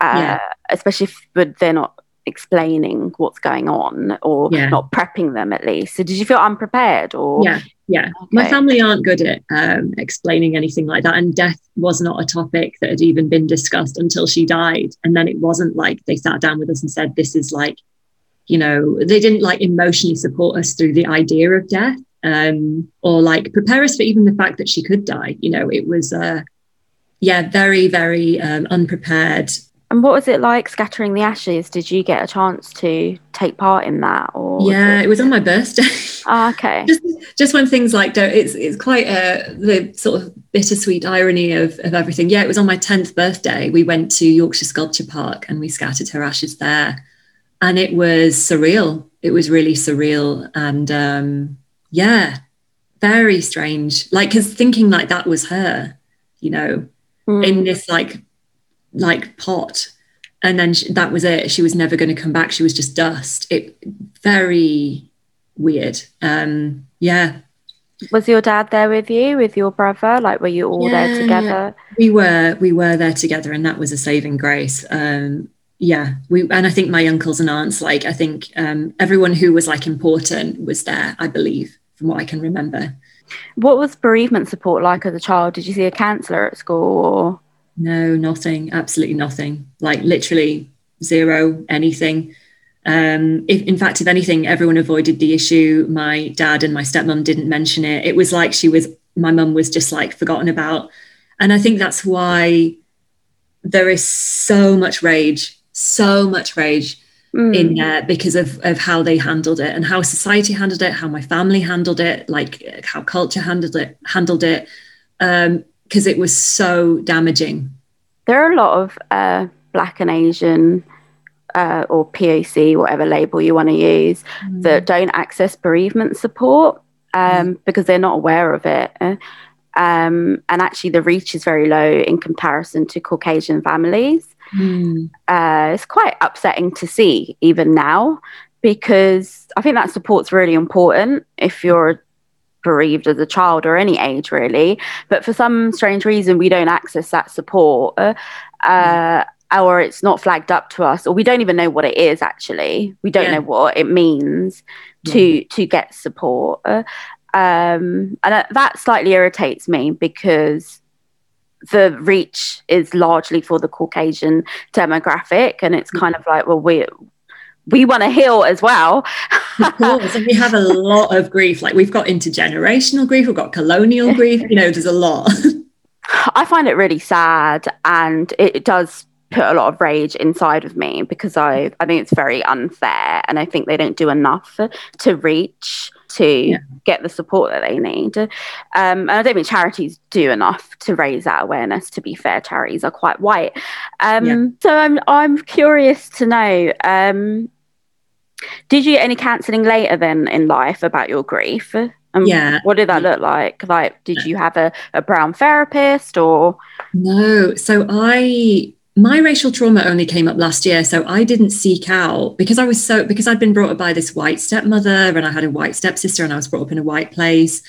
yeah. Especially if they're not explaining what's going on or yeah. not prepping them at least. So did you feel unprepared or Yeah, yeah. Okay. My family aren't good at um, explaining anything like that. And death was not a topic that had even been discussed until she died. And then it wasn't like they sat down with us and said, This is like, you know, they didn't like emotionally support us through the idea of death. Um, or like prepare us for even the fact that she could die. You know, it was uh yeah, very, very um, unprepared and what was it like scattering the ashes? Did you get a chance to take part in that? Or yeah, it... it... was on my birthday. Oh, [LAUGHS] okay. just, just when things like don't, it's it's quite a the sort of bittersweet irony of of everything. Yeah, it was on my tenth birthday. We went to Yorkshire Sculpture Park and we scattered her ashes there, and it was surreal. It was really surreal, and um, yeah, very strange. Like, because thinking like that was her, you know, mm. in this like like pot. And then she, that was it. She was never going to come back. She was just dust. It very weird. Um yeah. Was your dad there with you with your brother? Like were you all yeah, there together? we were we were there together and that was a saving grace. Um yeah we and i think my uncles and aunts like i think um everyone who was like important was there i believe from what i can remember. What was bereavement support like as a child? Did you see a counselor at school or no, nothing, absolutely nothing. Like literally zero, anything. Um, if, in fact, if anything, everyone avoided the issue. My dad and my stepmom didn't mention it. It was like she was, my mum was just like forgotten about. And I think that's why there is so much rage, so much rage mm. in there because of, of how they handled it and how society handled it, how my family handled it, like how culture handled it, handled it. Um, because it was so damaging. There are a lot of uh, Black and Asian uh, or POC, whatever label you want to use, mm. that don't access bereavement support um, mm. because they're not aware of it. Um, and actually, the reach is very low in comparison to Caucasian families. Mm. Uh, it's quite upsetting to see even now because I think that support's really important if you're bereaved as a child or any age really. But for some strange reason we don't access that support uh, uh, or it's not flagged up to us or we don't even know what it is actually. We don't yeah. know what it means to to get support uh, Um, and that- that slightly irritates me because the reach is largely for the Caucasian demographic, and it's kind of like, well, we we want to heal as well. of course, and we have a lot of grief. Like we've got intergenerational grief, we've got colonial [LAUGHS] grief. You know, there's a lot. I find it really sad, and it does put a lot of rage inside of me because I I think it's very unfair, and I think they don't do enough to reach to get the support that they need. Um, and I don't think charities do enough to raise that awareness. To be fair, charities are quite white. Um, Yeah. So I'm I'm curious to know. Um, did you get any counselling later then in life about your grief? And Yeah. What did that look like? Like, did you have a, a brown therapist or? No, so I my racial trauma only came up last year, so I didn't seek out because I was so because I'd been brought up by this white stepmother and I had a white stepsister and I was brought up in a white place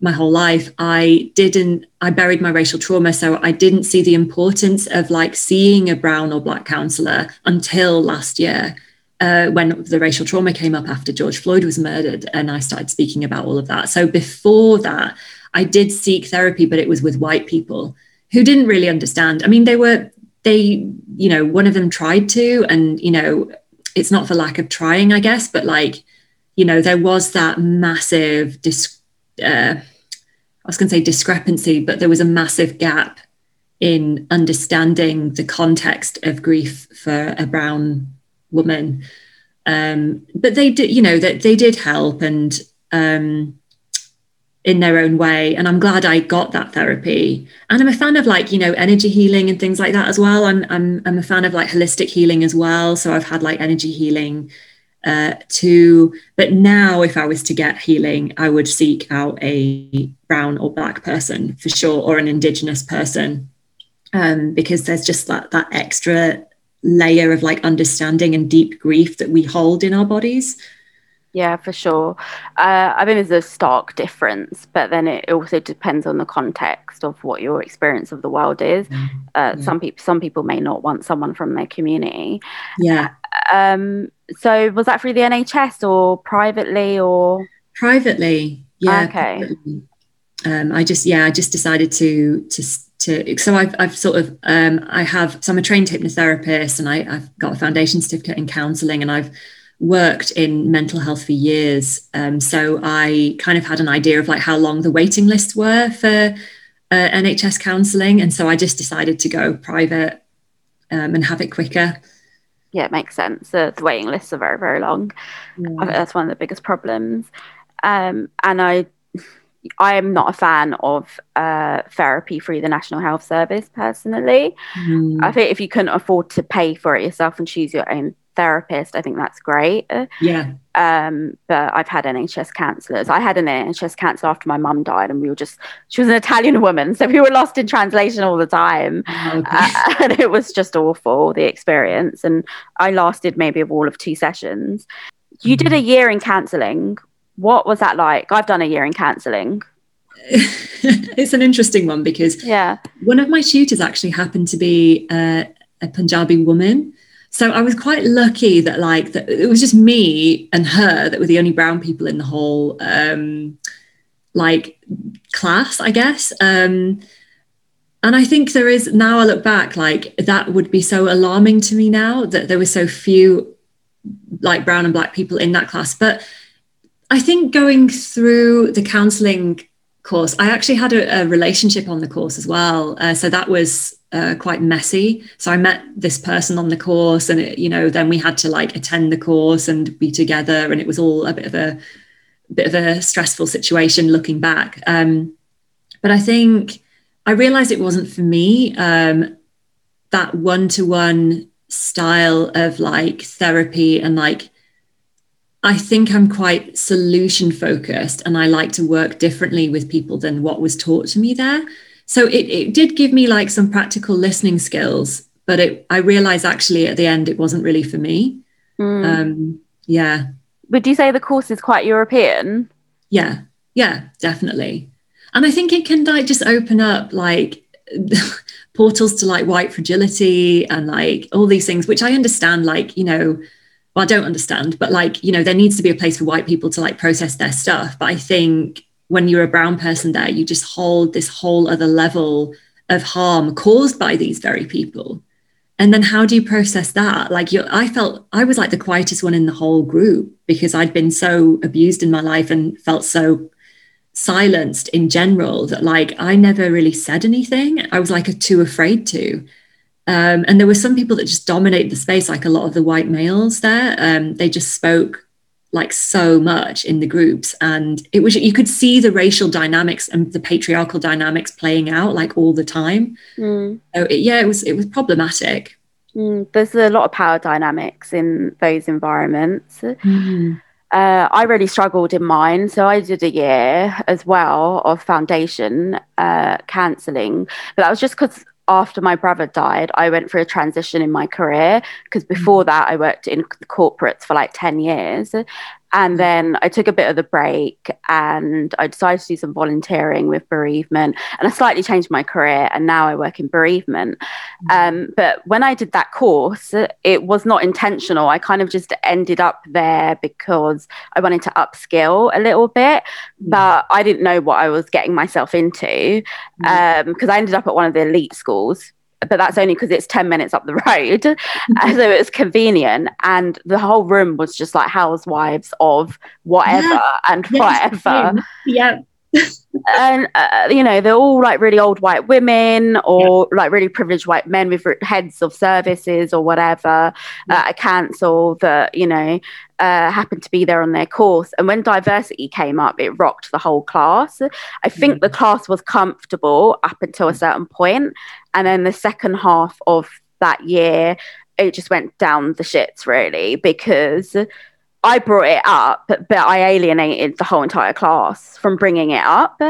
my whole life. I didn't I buried my racial trauma, so I didn't see the importance of like seeing a brown or black counselor until last year. Uh, when the racial trauma came up after George Floyd was murdered, and I started speaking about all of that. So before that, I did seek therapy, but it was with white people who didn't really understand. I mean, they were they, you know, one of them tried to, and you know, it's not for lack of trying, I guess, but like, you know, there was that massive dis- uh, I was going to say discrepancy, but there was a massive gap in understanding the context of grief for a brown woman. Um, but they did, you know, that they did help and um, in their own way. And I'm glad I got that therapy. And I'm a fan of like, you know, energy healing and things like that as well. I'm I'm I'm a fan of like holistic healing as well. So I've had like energy healing uh, too. But now, if I was to get healing, I would seek out a brown or black person for sure, or an indigenous person, um, because there's just that that extra layer of like understanding and deep grief that we hold in our bodies. Yeah, for sure. Uh, I mean, there's a stark difference, but then it also depends on the context of what your experience of the world is. Uh, Some people, some people may not want someone from their community. Yeah. Um, so, was that through the NHS or privately, or privately? Yeah. Okay. privately. Um, I just yeah, I just decided to to to so I've I've sort of um, I have so I'm a trained hypnotherapist and I, I've got a foundation certificate in counselling and I've worked in mental health for years. Um, so I kind of had an idea of like how long the waiting lists were for uh, NHS counselling, and so I just decided to go private um, and have it quicker. yeah, it makes sense. The, the waiting lists are very, very long. I think that's one of the biggest problems. Um, and I, I am not a fan of uh, therapy through the National Health Service personally. Mm. I think if you couldn't afford to pay for it yourself and choose your own therapist, I think that's great. Yeah. Um, but I've had NHS counsellors. I had an NHS counsellor after my mum died, and we were just, she was an Italian woman. So we were lost in translation all the time. [LAUGHS] Uh, and it was just awful, the experience. And I lasted maybe of all of two sessions. You did a year in counselling. What was that like? I've done a year in counselling. [LAUGHS] it's an interesting one because yeah, one of my tutors actually happened to be uh, a Punjabi woman. So I was quite lucky that like that it was just me and her that were the only brown people in the whole um, like class, I guess. Um, and I think there is now I look back like that would be so alarming to me now that there were so few like brown and black people in that class. But I think going through the counselling course, I actually had a, a relationship on the course as well. Uh, so that was uh, quite messy. So I met this person on the course, and it, you know, then we had to like attend the course and be together, and it was all a bit of a bit of a stressful situation looking back. Um, but I think I realized it wasn't for me. Um, that one to one style of like therapy and like I think I'm quite solution focused and I like to work differently with people than what was taught to me there. So it, it did give me like some practical listening skills, but it, I realized actually at the end it wasn't really for me. Mm. Um, yeah. Would you say the course is quite European? Yeah. Yeah, definitely. And I think it can like just open up like [LAUGHS] portals to like white fragility and like all these things, which I understand, like, you know, well, I don't understand, but like, you know, there needs to be a place for white people to like process their stuff. But I think when you're a brown person there, you just hold this whole other level of harm caused by these very people. And then how do you process that? Like you I felt I was like the quietest one in the whole group because I'd been so abused in my life and felt so silenced in general that like I never really said anything. I was like too afraid to. Um, and there were some people that just dominated the space, like a lot of the white males there. Um, they just spoke like so much in the groups, and it was you could see the racial dynamics and the patriarchal dynamics playing out like all the time. Mm. So it, yeah, it was it was problematic. Mm. There's a lot of power dynamics in those environments. Mm. Uh, I really struggled in mine, so I did a year as well of foundation uh, counselling, but that was just because after my brother died, I went through a transition in my career because before mm. that I worked in corporates for like 10 years. And then I took a bit of the break and I decided to do some volunteering with bereavement. And I slightly changed my career and now I work in bereavement. Um, but when I did that course, it was not intentional. I kind of just ended up there because I wanted to upskill a little bit, mm. but I didn't know what I was getting myself into mm. um, because I ended up at one of the elite schools but that's only because it's 10 minutes up the road. [LAUGHS] so it was convenient. And the whole room was just like housewives of whatever Yeah. and Yes, whatever. Yeah. And, uh, you know, they're all like really old white women or like really privileged white men with heads of services or whatever uh, at council that, you know, uh, happened to be there on their course. And when diversity came up, it rocked the whole class. I think the class was comfortable up until a certain point, And then the second half of that year, it just went down the shits really because I brought it up, but, I alienated the whole entire class from bringing it up.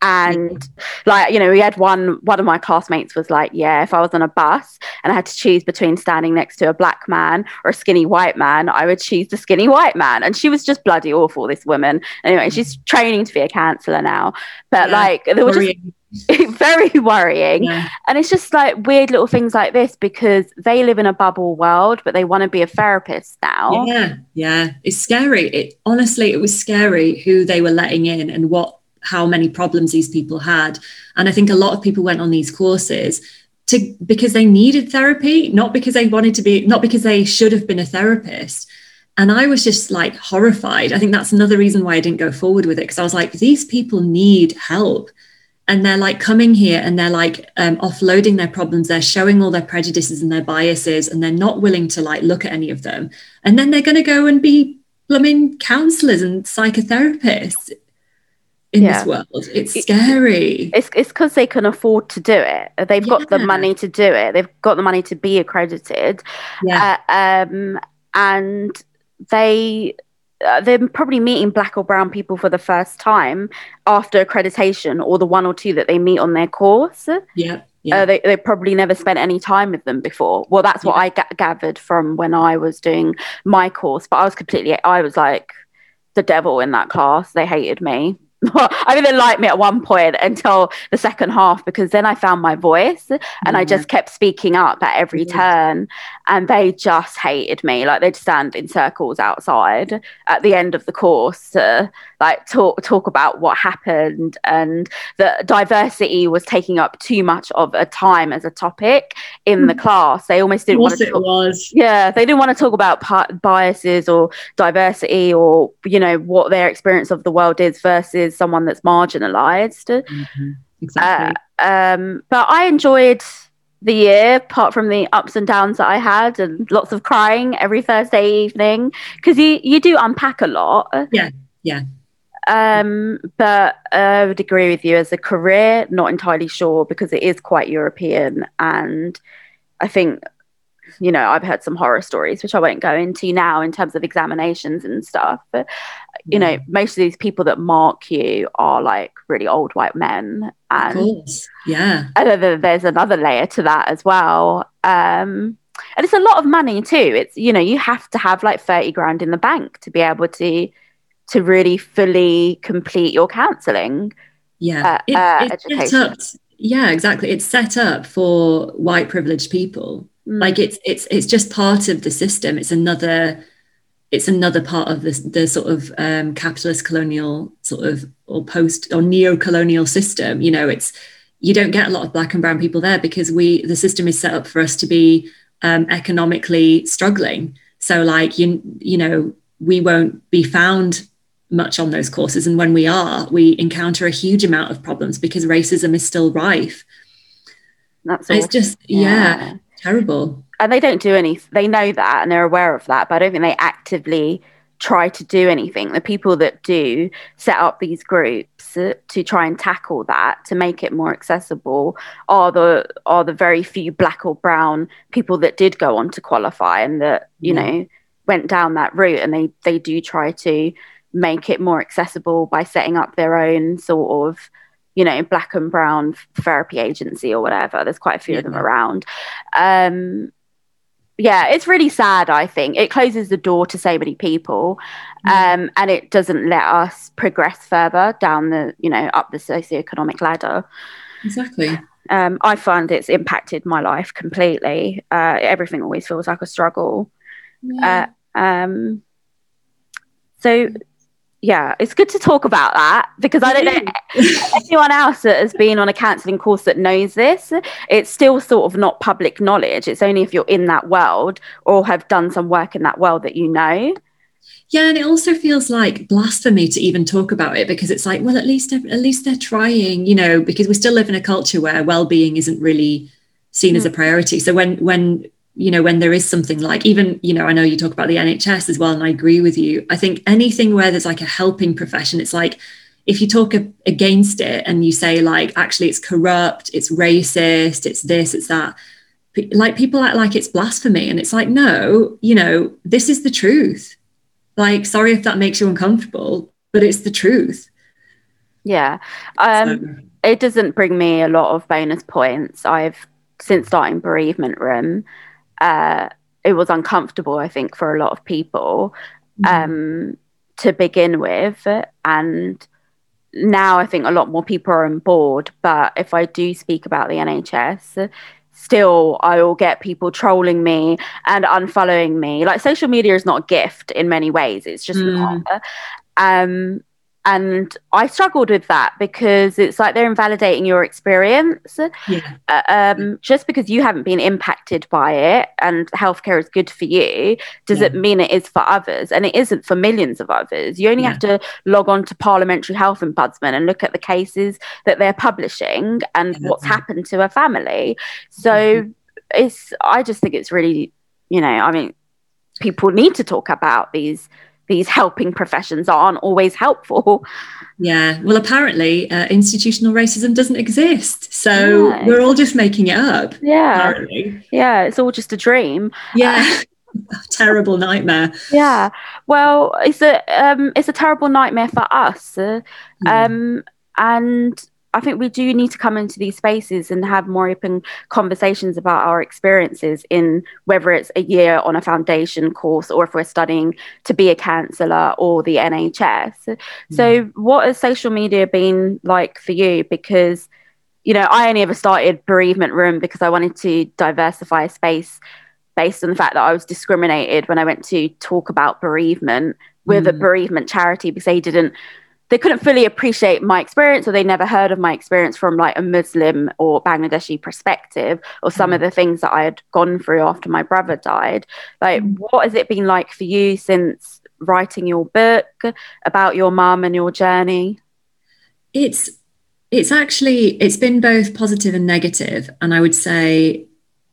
And like, you know, we had one, one of my classmates was like, yeah, if I was on a bus and I had to choose between standing next to a black man or a skinny white man, I would choose the skinny white man. And she was just bloody awful, this woman. Anyway, she's training to be a counselor now. But Yeah, like, there was just. [LAUGHS] very worrying. Yeah. And it's just like weird little things like this because they live in a bubble world, but they want to be a therapist now. Yeah, yeah, it's scary. It honestly, it was scary who they were letting in and what how many problems these people had. And I think a lot of people went on these courses to because they needed therapy, not because they wanted to be, not because they should have been a therapist. And I was just like horrified. I think that's another reason why I didn't go forward with it because I was like, these people need help. And they're like coming here and they're like um, offloading their problems. They're showing all their prejudices and their biases, and they're not willing to like look at any of them. And then they're going to go and be blooming counselors and psychotherapists in Yeah. this world. It's scary. It's it's because they can afford to do it. They've got the money to do it. They've got the money to be accredited, Yeah. uh, um, and they uh, they're probably meeting black or brown people for the first time after accreditation, or the one or two that they meet on their course. yeah. Yeah. Uh, they they probably never spent any time with them before. Well, that's what I ga- gathered from when I was doing my course. But I was completely, I was like the devil in that class. They hated me. [LAUGHS] I mean, they liked me at one point until the second half because then I found my voice and I just kept speaking up at every turn, and they just hated me. Like they'd stand in circles outside at the end of the course to like talk talk about what happened and that diversity was taking up too much of a time as a topic in the class. They almost didn't want to talk. was. Yeah, they didn't want to talk about biases or diversity or you know what their experience of the world is versus someone that's marginalized. Exactly. Uh, um, but I enjoyed the year, apart from the ups and downs that I had, and lots of crying every Thursday evening because you you do unpack a lot. yeah. Yeah. Um, but I would agree with you as a career, not entirely sure because it is quite European. And I think, you know, I've heard some horror stories, which I won't go into now in terms of examinations and stuff. But, you know, most of these people that mark you are like really old white men. Of And course. Yeah. I know there's another layer to that as well. Um, and it's a lot of money too. It's, you know, you have to have like 30 grand in the bank to be able to to really fully complete your counselling. Yeah. uh, It- uh, education. up. Yeah, exactly. It's set up for white privileged people. Mm. Like it's it's it's just part of the system. It's another it's another part of this the sort of um, capitalist colonial sort of or post or neo-colonial system you know it's you don't get a lot of black and brown people there because we the system is set up for us to be um, economically struggling so like you you know we won't be found much on those courses and when we are we encounter a huge amount of problems because racism is still rife That's it's awful. just yeah, terrible. And they don't do any they know that and they're aware of that but i don't think they actively try to do anything. The people that do set up these groups uh, to try and tackle that to make it more accessible are the are the very few black or brown people that did go on to qualify and that you Yeah. know went down that route. And they they do try to make it more accessible by setting up their own sort of you know black and brown therapy agency or whatever. There's quite a few of them around. Um yeah it's really sad i think. It closes the door to so many people um and it doesn't let us progress further down the you know up the socioeconomic ladder. Exactly. Um i find it's impacted my life completely. Uh everything always feels like a struggle. Uh, um so yeah it's good to talk about that because i don't know mm. [LAUGHS] anyone else that has been on a counselling course that knows this it's still sort of not public knowledge. It's only if you're in that world or have done some work in that world that you know. Yeah, and it also feels like blasphemy to even talk about it because it's like, well, at least at least they're trying, you know, because we still live in a culture where well-being isn't really seen as mm. a priority. So when when you know when there is something like even you know I know you talk about the NHS as well, and I agree with you. I think anything where there's like a helping profession, it's like if you talk a- against it and you say like actually it's corrupt, it's racist, it's this, it's that. Like people act like it's blasphemy, and it's like no, you know, this is the truth like sorry if that makes you uncomfortable but it's the truth yeah um So- it doesn't bring me a lot of bonus points i've since starting bereavement room uh it was uncomfortable i think for a lot of people um to begin with. And now i think a lot more people are on board. But if i do speak about the nhs still i will get people trolling me and unfollowing me. Like social media is not a gift in many ways. It's just Mm. not. Um and i struggled with that because it's like they're invalidating your experience. Yeah. Uh, um, just because you haven't been impacted by it and healthcare is good for you does it mean it is for others and it isn't for millions of others. You only Yeah. have to log on to parliamentary health ombudsman and look at the cases that they're publishing and Yeah. what's happened to a family. So it's i just think it's really you know i mean people need to talk about these these helping professions aren't always helpful. Yeah well apparently uh, institutional racism doesn't exist. So Yeah. we're all just making it up yeah. apparently. Yeah it's all just a dream. Yeah [LAUGHS] terrible nightmare. Yeah well it's a um it's a terrible nightmare for us uh, um and i think we do need to come into these spaces and have more open conversations about our experiences in whether it's a year on a foundation course or if we're studying to be a counselor or the nhs so what has social media been like for you? Because you know i only ever started bereavement room because i wanted to diversify a space based on the fact that I was discriminated when I went to talk about bereavement with a Mm. bereavement charity because they didn't they couldn't fully appreciate my experience or they never heard of my experience from like a Muslim or Bangladeshi perspective or some of the things that I had gone through after my brother died. Like what has it been like for you since writing your book about your mum and your journey? it's it's actually it's been both positive and negative and i would say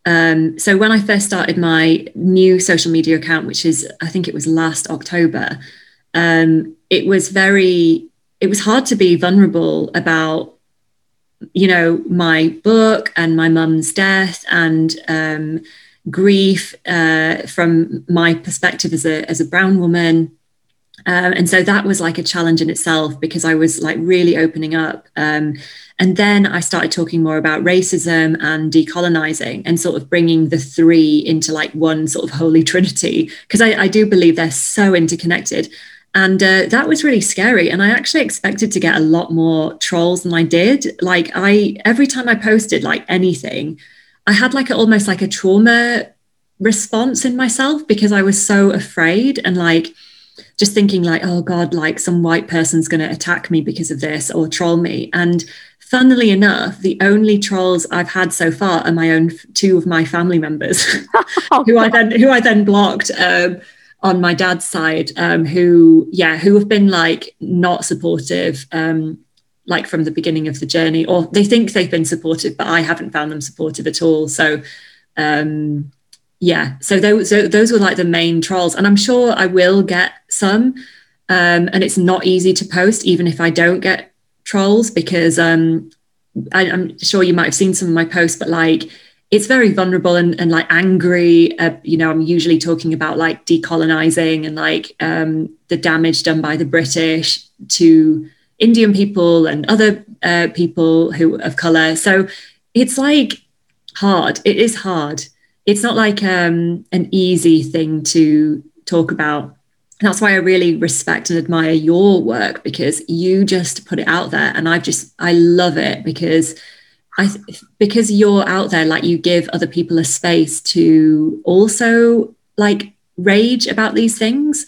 um, so when i first started my new social media account which is i think it was last october um, it was very it was hard to be vulnerable about you know my book and my mum's death and um, grief uh, from my perspective as a as a brown woman um, and so that was like a challenge in itself because I was like really opening up. Um, and then I started talking more about racism and decolonizing and sort of bringing the three into like one sort of holy [LAUGHS] trinity, because I, I do believe they're so interconnected. And uh, that was really scary. And I actually expected to get a lot more trolls than I did. Like I, every time I posted like anything, I had like a, almost like a trauma response in myself because I was so afraid and like just thinking like, oh God, like some white person's going to attack me because of this or troll me. And funnily enough, the only trolls I've had so far are my own two of my family members, [LAUGHS] [LAUGHS] oh, who I then who I then blocked um, on my dad's side, um, who yeah, who have been like not supportive. Um, like from the beginning of the journey, or they think they've been supportive, but I haven't found them supportive at all. So, um, yeah so those so those were like the main trolls and i'm sure i will get some um, and it's not easy to post even if i don't get trolls because um, I, am sure you might have seen some of my posts but like it's very vulnerable and, and like angry uh, you know i'm usually talking about like decolonizing and like um, the damage done by the british to indian people and other uh, people who of color. So it's like hard. It is hard. It's not like um, an easy thing to talk about. that's why I really respect and admire your work because you just put it out there, and I just I love it because I because you're out there, like you give other people a space to also like rage about these things,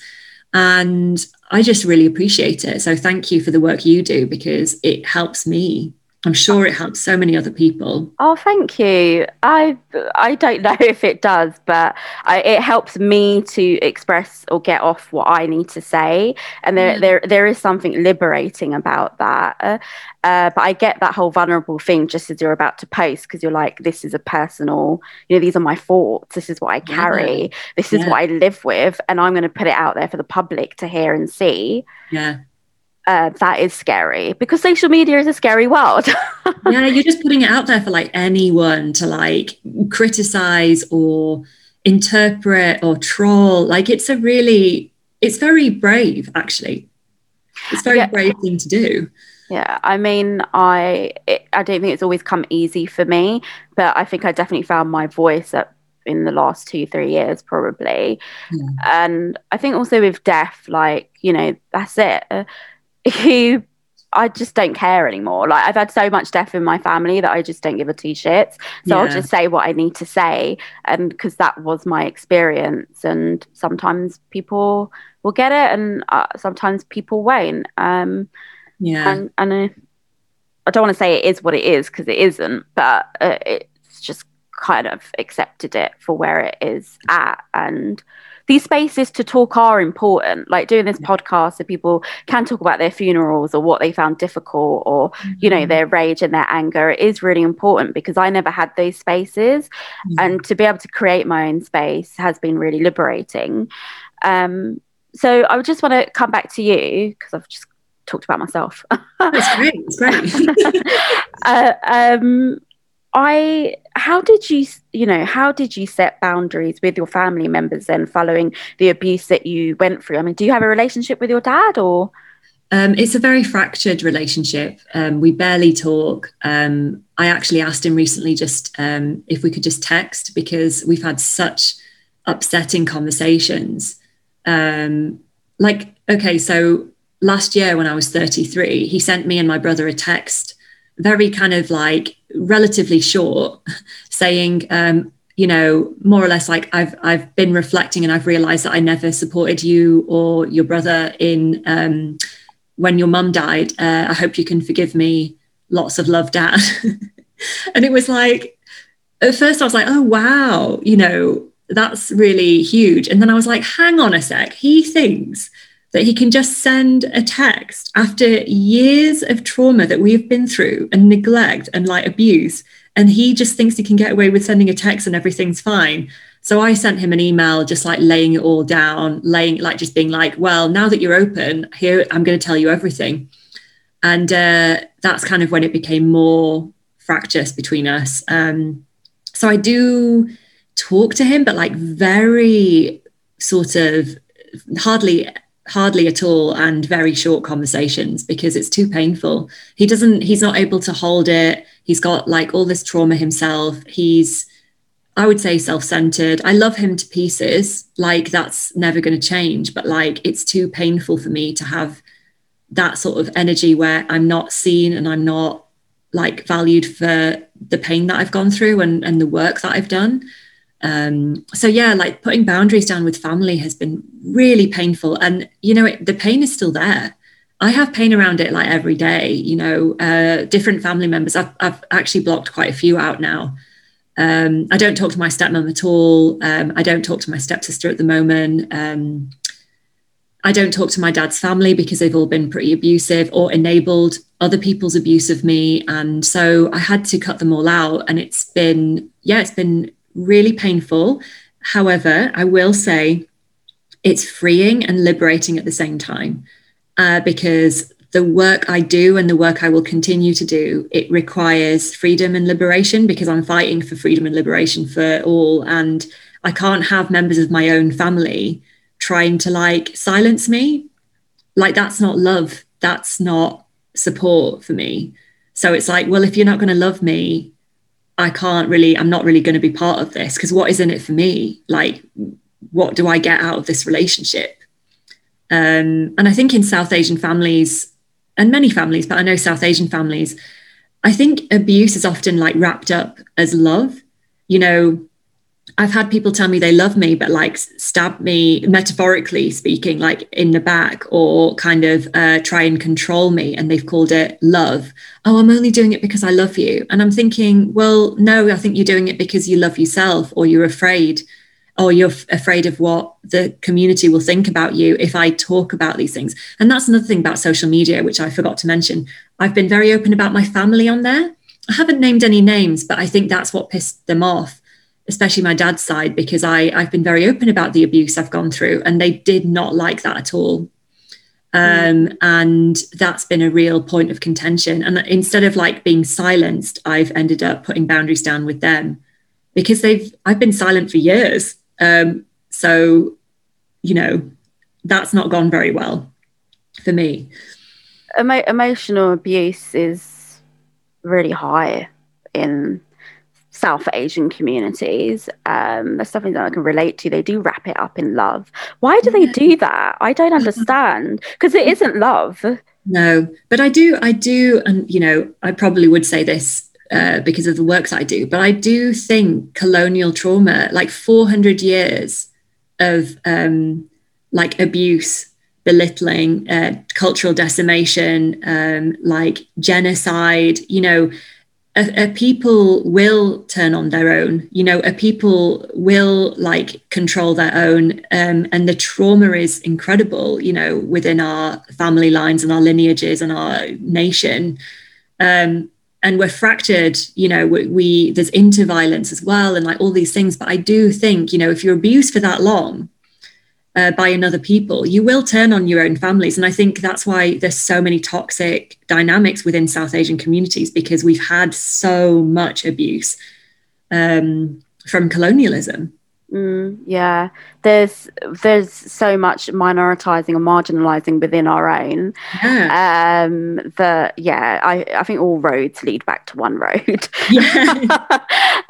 and I just really appreciate it. So thank you for the work you do because it helps me I'm sure it helps so many other people. Oh, thank you. I I don't [LAUGHS] know if it does, but I, it helps me to express or get off what I need to say, and there mm. there there is something liberating about that. Uh, but I get that whole vulnerable thing just as you're about to post because you're like, this is a personal, you know, these are my thoughts. This is what I carry. Yeah. This is yeah. what I live with, and I'm going to put it out there for the public to hear and see. Yeah uh, that is scary because social media is a scary world. [LAUGHS] yeah, you're just putting it out there for like anyone to like criticize or interpret or troll. Like it's a really, it's very brave actually. It's very yeah. brave thing to do. Yeah, I mean, I it, I don't think it's always come easy for me, but I think I definitely found my voice at in the last two three years probably yeah. and i think also with deaf like you know that's it who I just don't care anymore. Like I've had so much death in my family that I just don't give a two shits. So yeah. I'll just say what I need to say, and because that was my experience. And sometimes people will get it, and uh, sometimes people won't. Um, yeah, and, and uh, I don't want to say it is what it is because it isn't, but uh, it's just kind of accepted it for where it is at, and these spaces to talk are important. Like doing this podcast, so people can talk about their funerals or what they found difficult, or mm-hmm. you know mm-hmm. their rage and their anger. It is really important because I never had those spaces, mm-hmm. and to be able to create my own space has been really liberating. Um, so I would just want to come back to you because I've just talked about myself. That's great. It's great. [LAUGHS] uh, um, I how did you you know how did you set boundaries with your family members then following the abuse that you went through? I mean, do you have a relationship with your dad or? Um, it's a very fractured relationship. Um, we barely talk. Um, I actually asked him recently just um, if we could just text because we've had such upsetting conversations. Um, like, okay, so last year when I was 33, he sent me and my brother a text very kind of like relatively short, saying, um, you know, more or less like I've I've been reflecting and I've realised that I never supported you or your brother in um, when your mum died. Uh, I hope you can forgive me. Lots of love, Dad. [LAUGHS] and it was like, at first I was like, oh wow, you know, that's really huge. And then I was like, hang on a sec. He thinks that he can just send a text after years of trauma that we've been through and neglect and like abuse. And he just thinks he can get away with sending a text and everything's fine. So I sent him an email, just like laying it all down, laying like just being like, well, now that you're open, here I'm going to tell you everything. And uh, that's kind of when it became more fractious between us. Um, so I do talk to him, but like very sort of hardly hardly at all and very short conversations because it's too painful. He doesn't he's not able to hold it. He's got like all this trauma himself. He's i would say self-centered. I love him to pieces. Like that's never going to change but like it's too painful for me to have that sort of energy where i'm not seen and i'm not like valued for the pain that i've gone through and, and the work that i've done Um, so yeah, like putting boundaries down with family has been really painful, and you know it, the pain is still there. I have pain around it like every day. You know, uh, different family members. I've, I've actually blocked quite a few out now. Um, I don't talk to my stepmom at all. Um, I don't talk to my stepsister at the moment. Um, I don't talk to my dad's family because they've all been pretty abusive or enabled other people's abuse of me. And so I had to cut them all out. And it's been, yeah, it's been really painful. However, I will say it's freeing and liberating at the same time uh, because the work I do and the work I will continue to do, it requires freedom and liberation because I'm fighting for freedom and liberation for all. And I can't have members of my own family trying to like silence me. Like, that's not love. That's not support for me. So it's like, well, if you're not going to love me, I can't really, I'm not really going to be part of this because what is in it for me? Like, what do I get out of this relationship? Um, and I think in South Asian families, and many families, but I know South Asian families, I think abuse is often like wrapped up as love. You know, I've had people tell me they love me, but like stab me, metaphorically speaking, like in the back, or kind of uh, try and control me. And they've called it love. Oh, I'm only doing it because I love you. And I'm thinking, well, no, I think you're doing it because you love yourself, or you're afraid, or you're f- afraid of what the community will think about you if I talk about these things. And that's another thing about social media, which I forgot to mention. I've been very open about my family on there. I haven't named any names, but I think that's what pissed them off especially my dad's side, because I, I've been very open about the abuse I've gone through, and they did not like that at all. Um, and that's been a real point of contention. And instead of like being silenced, I've ended up putting boundaries down with them because they've I've been silent for years. Um, so, you know, that's not gone very well for me. Emo- emotional abuse is really high in South Asian communities. Um, that's something that I can relate to. They do wrap it up in love. Why do they do that? I don't understand because it isn't love. No, but I do, I do, and you know, I probably would say this uh, because of the work that I do, but I do think colonial trauma, like 400 years of um, like abuse, belittling, uh, cultural decimation, um, like genocide, you know, a, a, people will turn on their own. You know a people will like control their own um, and the trauma is incredible you know within our family lines and our lineages and our nation. Um, and we're fractured you know we, we there's inter-violence as well and like all these things. But i do think you know if you're abused for that long uh, by another people, you will turn on your own families. And I think that's why there's so many toxic dynamics within South Asian communities because we've had so much abuse um, from colonialism. Mm, yeah, there's there's so much minoritizing and marginalizing within our own. Yeah. Um, that yeah, I I think all roads lead back to one road. Yeah. [LAUGHS] [LAUGHS]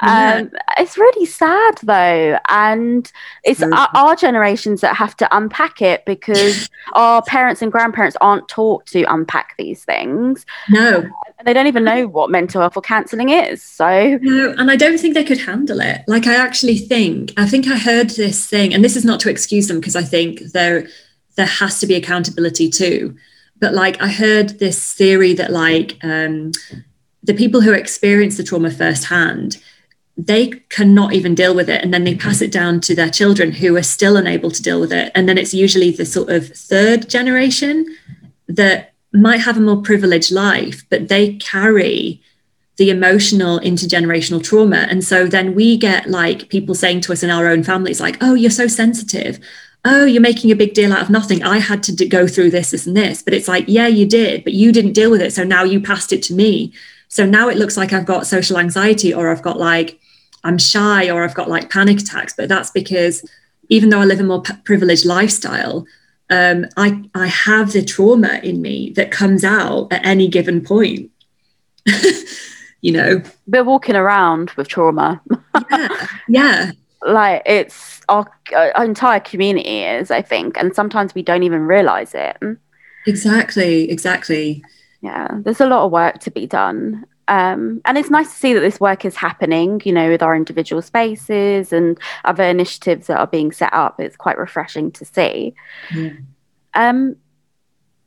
um, yeah. It's really sad though, and it's our, our, generations that have to unpack it because [LAUGHS] our parents and grandparents aren't taught to unpack these things. No, they don't even know what mental health or counselling is. So no, and I don't think they could handle it. Like I actually think I think I heard this thing, and this is not to excuse them because I think there there has to be accountability too. But like I heard this theory that like um, the people who experience the trauma firsthand, they cannot even deal with it, and then they pass it down to their children who are still unable to deal with it, and then it's usually the sort of third generation that might have a more privileged life, but they carry the emotional intergenerational trauma. And so then we get like people saying to us in our own families, like, oh, you're so sensitive. Oh, you're making a big deal out of nothing. I had to go through this, this, and this. But it's like, yeah, you did, but you didn't deal with it. So now you passed it to me. So now it looks like I've got social anxiety or I've got like, I'm shy or I've got like panic attacks. But that's because even though I live a more privileged lifestyle, um, I, I have the trauma in me that comes out at any given point. [LAUGHS] you know, we're walking around with trauma. yeah, [LAUGHS] yeah. Like it's our, our entire community is, I think, and sometimes we don't even realize it. Exactly, exactly. Yeah, there's a lot of work to be done. Um, and it's nice to see that this work is happening, you know, with our individual spaces and other initiatives that are being set up. It's quite refreshing to see. Yeah. Um,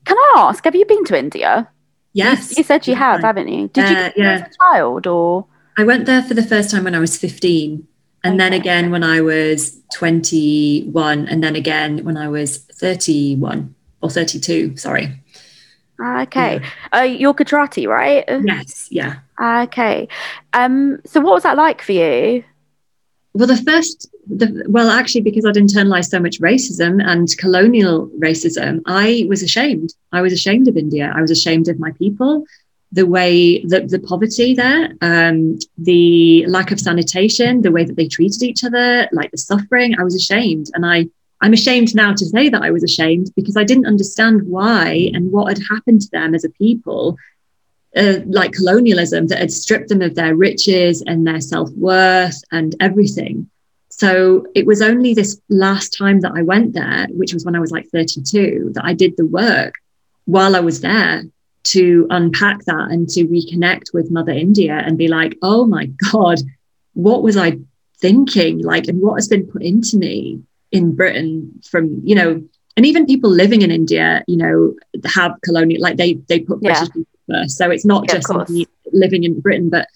can I ask, have you been to India? Yes. You said you have, haven't you? Did you Uh, go yeah. as a child or? I went there for the first time when I was 15, and then again when I was 21, and then again when I was 31 or 32. Sorry. Ah, Okay. Uh, you're Gujarati, right? Yes. Yeah. Ah, Okay. Um, so what was that like for you? Well, the first, the, well, actually, because I'd internalized so much racism and colonial racism, I was ashamed. I was ashamed of India. I was ashamed of my people, the way that the poverty there, um, the lack of sanitation, the way that they treated each other, like the suffering. I was ashamed, and I, I'm ashamed now to say that I was ashamed because I didn't understand why and what had happened to them as a people uh, like colonialism that had stripped them of their riches and their self-worth and everything so it was only this last time that i went there which was when i was like 32 that i did the work while i was there to unpack that and to reconnect with mother india and be like oh my god what was i thinking like and what has been put into me in britain from you know and even people living in india you know have colonial like they they put Yeah. british people first so it's not Yeah, just me living in britain but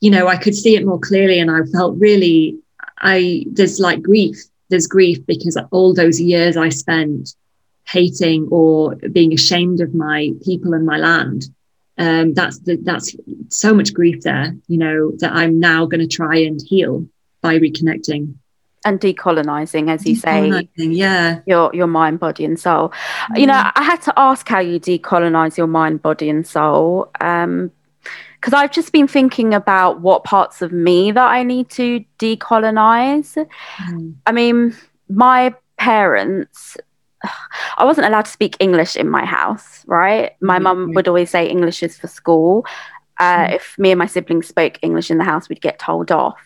you know i could see it more clearly and i felt really i there's like grief there's grief because all those years i spent hating or being ashamed of my people and my land um that's the, that's so much grief there you know that i'm now going to try and heal by reconnecting And decolonizing, as you say, yeah your your mind, body, and soul. You know, I had to ask how you decolonize your mind, body, and soul. Um, because I've just been thinking about what parts of me that I need to decolonize. I mean, my parents, I wasn't allowed to speak English in my house, right? My mum would always say English is for school. Uh, If me and my siblings spoke English in the house, we'd get told off.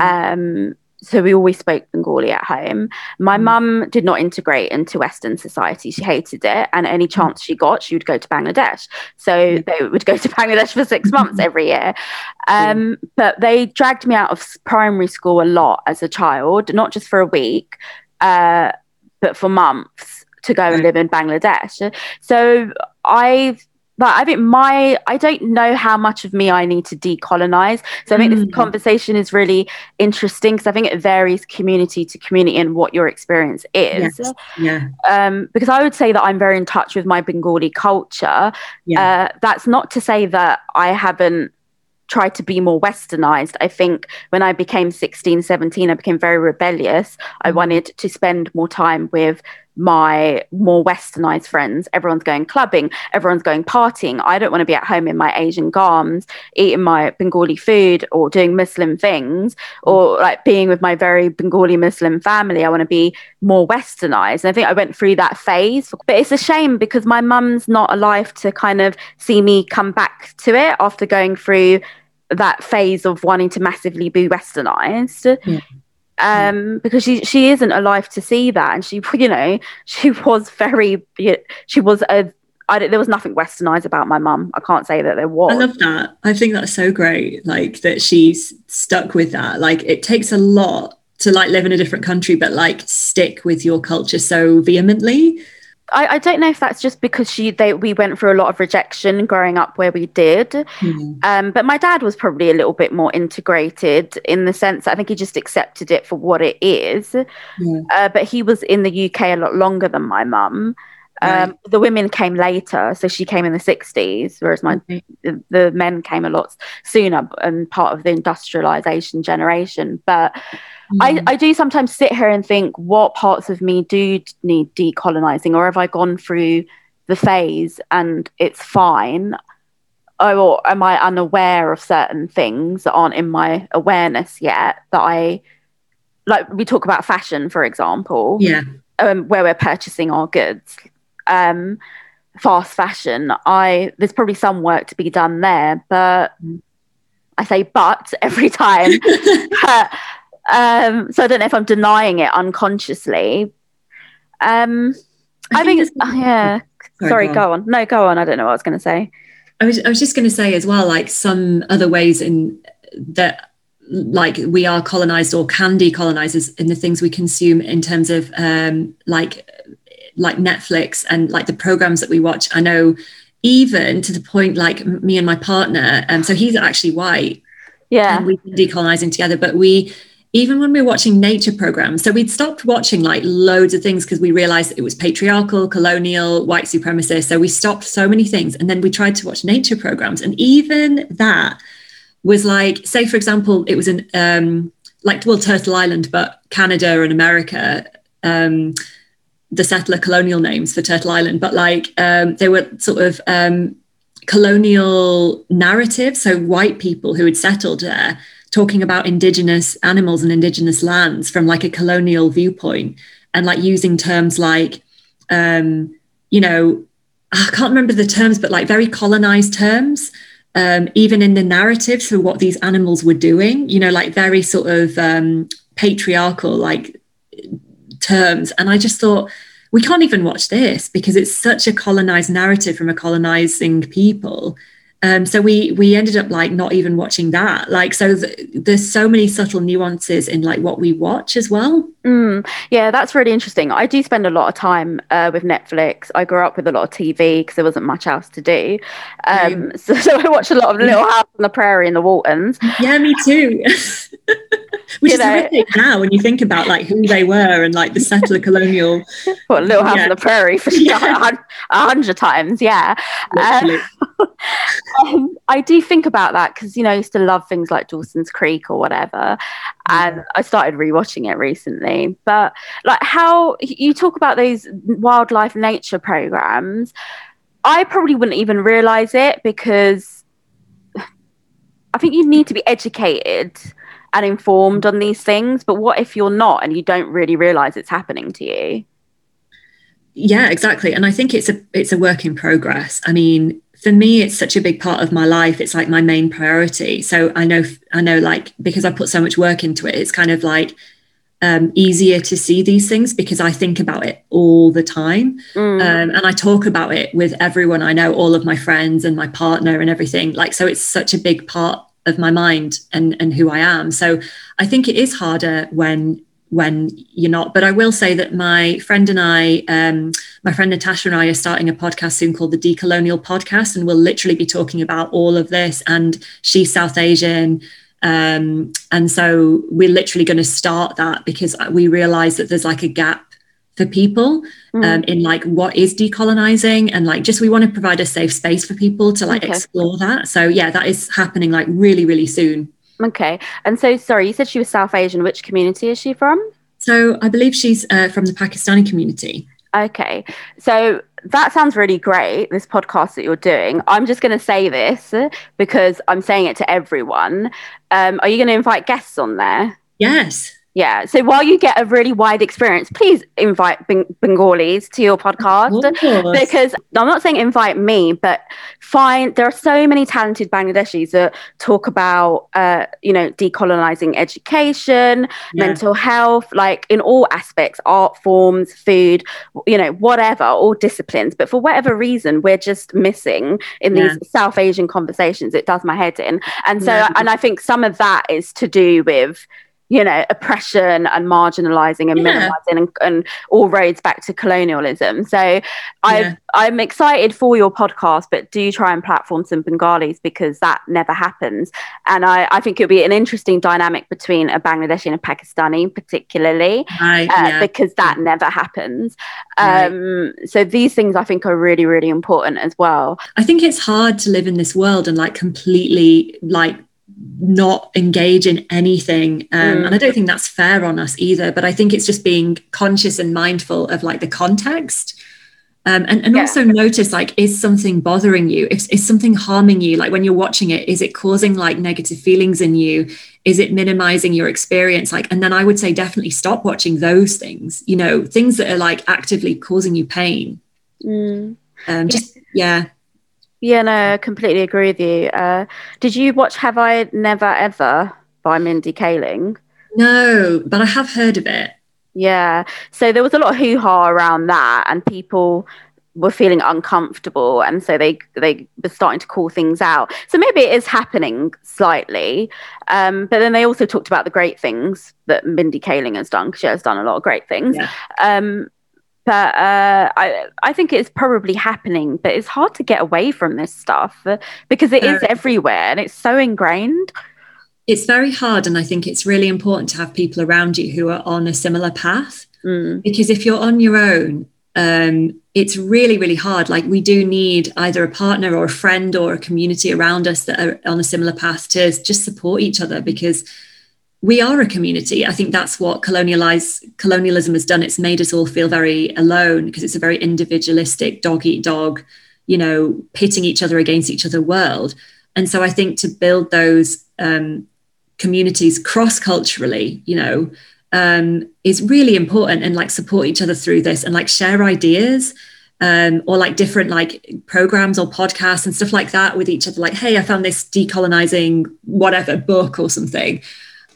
Um, so we always spoke Bengali at home. My mum did not integrate into Western society. She hated it. And any chance she got, she would go to Bangladesh. So they would go to [LAUGHS] Bangladesh for six months [LAUGHS] every year. Um, But they dragged me out of primary school a lot as a child, not just for a week, uh, but for months to go and live in Bangladesh. So I've but I think my I don't know how much of me I need to decolonize. So I think this conversation is really interesting because I think it varies community to community and what your experience is. yes yeah Um, because I would say that I'm very in touch with my Bengali culture. yeah Uh, that's not to say that I haven't tried to be more westernized. I think when I became 16, 17, I became very rebellious. I wanted to spend more time with my more westernized friends. Everyone's going clubbing, everyone's going partying. I don't want to be at home in my Asian garms, eating my Bengali food or doing Muslim things or like being with my very Bengali Muslim family. I want to be more westernized. And I think I went through that phase. But it's a shame because my mum's not alive to kind of see me come back to it after going through that phase of wanting to massively be westernized. Um, because she she isn't alive to see that, and she [LAUGHS] you know she was very she was a I there was nothing westernized about my mum. I can't say that there was. I love that. I think that's so great. Like that she's stuck with that. Like it takes a lot to like live in a different country, but like stick with your culture so vehemently. I, I don't know if that's just because she they we went through a lot of rejection growing up where we did. Um, but my dad was probably a little bit more integrated in the sense I think he just accepted it for what it is. Uh, but he was in the UK a lot longer than my mum. Um, The women came later, so she came in the 60s, whereas my the, the men came a lot sooner and part of the industrialization generation. But I, I do sometimes sit here and think, what parts of me do need decolonizing, or have I gone through the phase and it's fine? Or am I unaware of certain things that aren't in my awareness yet? That I like, we talk about fashion, for example, Yeah. um, where we're purchasing our goods. Um, fast fashion, I there's probably some work to be done there, but I say but [LAUGHS] every time. [LAUGHS] um, so I don't know if I'm denying it unconsciously. Um, I, I think think, it's- yeah. Sorry, Sorry, go go on. No, go on. I don't know what I was going to say. I was, I was just going to say as well, like some other ways in that, like we are colonized or can decolonize in the things we consume in terms of um, like like Netflix and like the programs that we watch. I know even to the point like me and my partner, um, so he's actually white. Yeah. And we've been decolonizing together, but we even when we were watching nature programs, so we'd stopped watching like loads of things because we realized it was patriarchal, colonial, white supremacist. So we stopped so many things. And then we tried to watch nature programs. And even that was like, say, for example, it was an um, like, well, Turtle Island, but Canada and America. Um, the settler colonial names for Turtle Island, but like um, they were sort of um, colonial narratives. So white people who had settled there talking about indigenous animals and indigenous lands from like a colonial viewpoint and like using terms like um, you know i can't remember the terms but like very colonized terms um, even in the narratives for what these animals were doing you know like very sort of um, patriarchal like terms and i just thought we can't even watch this because it's such a colonized narrative from a colonizing people um, so we we ended up like not even watching that. Like so, th- there's so many subtle nuances in like what we watch as well. Mm, yeah, that's really interesting. I do spend a lot of time uh, with Netflix. I grew up with a lot of TV because there wasn't much else to do. Um, [LAUGHS] so, so, I watched a lot of Little House on the Prairie and the Waltons. Yeah, me too. [LAUGHS] Which you is know. horrific now when you think about like who they were and like the settler colonial. [LAUGHS] What Little House yeah. on the Prairie for [LAUGHS] yeah. a hundred times, yeah. [LAUGHS] Um, um, I do think about that because you know I used to love things like Dawson's Creek or whatever, and I started rewatching it recently. But like how you talk about those wildlife nature programs, I probably wouldn't even realize it because [SIGHS] I think you need to be educated and informed on these things. But what if you're not and you don't really realize it's happening to you? Yeah, exactly. And I think it's a it's a work in progress. I mean, for me it's such a big part of my life it's like my main priority so i know i know like because i put so much work into it it's kind of like um, easier to see these things because i think about it all the time mm. um, and i talk about it with everyone i know all of my friends and my partner and everything like so it's such a big part of my mind and and who i am so i think it is harder when when you're not. But I will say that my friend and I, um, my friend Natasha and I, are starting a podcast soon called the Decolonial Podcast, and we'll literally be talking about all of this. And she's South Asian. Um, and so we're literally going to start that because we realize that there's like a gap for people mm. um, in like what is decolonizing and like just we want to provide a safe space for people to like okay. explore that so yeah that is happening like really really soon Okay. And so, sorry, you said she was South Asian. Which community is she from? So, I believe she's uh, from the Pakistani community. Okay. So, that sounds really great, this podcast that you're doing. I'm just going to say this because I'm saying it to everyone. Um, are you going to invite guests on there? Yes. Yeah. So while you get a really wide experience, please invite Beng- Bengalis to your podcast because I'm not saying invite me, but find there are so many talented Bangladeshis that talk about, uh, you know, decolonizing education, yeah. mental health, like in all aspects, art forms, food, you know, whatever, all disciplines. But for whatever reason, we're just missing in yeah. these South Asian conversations. It does my head in. And so, yeah. and I think some of that is to do with you know, oppression and marginalizing and yeah. minimizing and, and, all roads back to colonialism. So i I'm excited for your podcast, but do try and platform some Bengalis because that never happens. And I, I think it'll be an interesting dynamic between a Bangladeshi and a Pakistani, particularly, right, uh, yeah. because that never happens. Um, right. So these things I think are really, really important as well. I think it's hard to live in this world and like completely like not engage in anything um, mm. and i don't think that's fair on us either but i think it's just being conscious and mindful of like the context um, and, and yeah. also notice like is something bothering you is, is something harming you like when you're watching it is it causing like negative feelings in you is it minimizing your experience like and then i would say definitely stop watching those things you know things that are like actively causing you pain mm. um, just yeah yeah, no, I completely agree with you. Uh, did you watch Have I Never Ever by Mindy Kaling? No, but I have heard of it. Yeah. So there was a lot of hoo ha around that, and people were feeling uncomfortable and so they they were starting to call things out so maybe it is happening slightly um, but then they also talked about the great things that mindy kaling has done because she has done a lot of great things Yeah. um, but uh, I, I think it's probably happening but it's hard to get away from this stuff uh, because it is Very. everywhere and it's so ingrained It's very hard. And I think it's really important to have people around you who are on a similar path. Mm, because if you're on your own um, it's really really hard like we do need either a partner or a friend or a community around us that are on a similar path to just support each other because we are a community. I think that's what colonialism has done. It's made us all feel very alone because it's a very individualistic dog eat dog you know pitting each other against each other world. And so i think to build those um, communities cross culturally you know um, is really important and like support each other through this and like share ideas um, or like different like programs or podcasts and stuff like that with each other. Like hey i found this decolonizing whatever book or something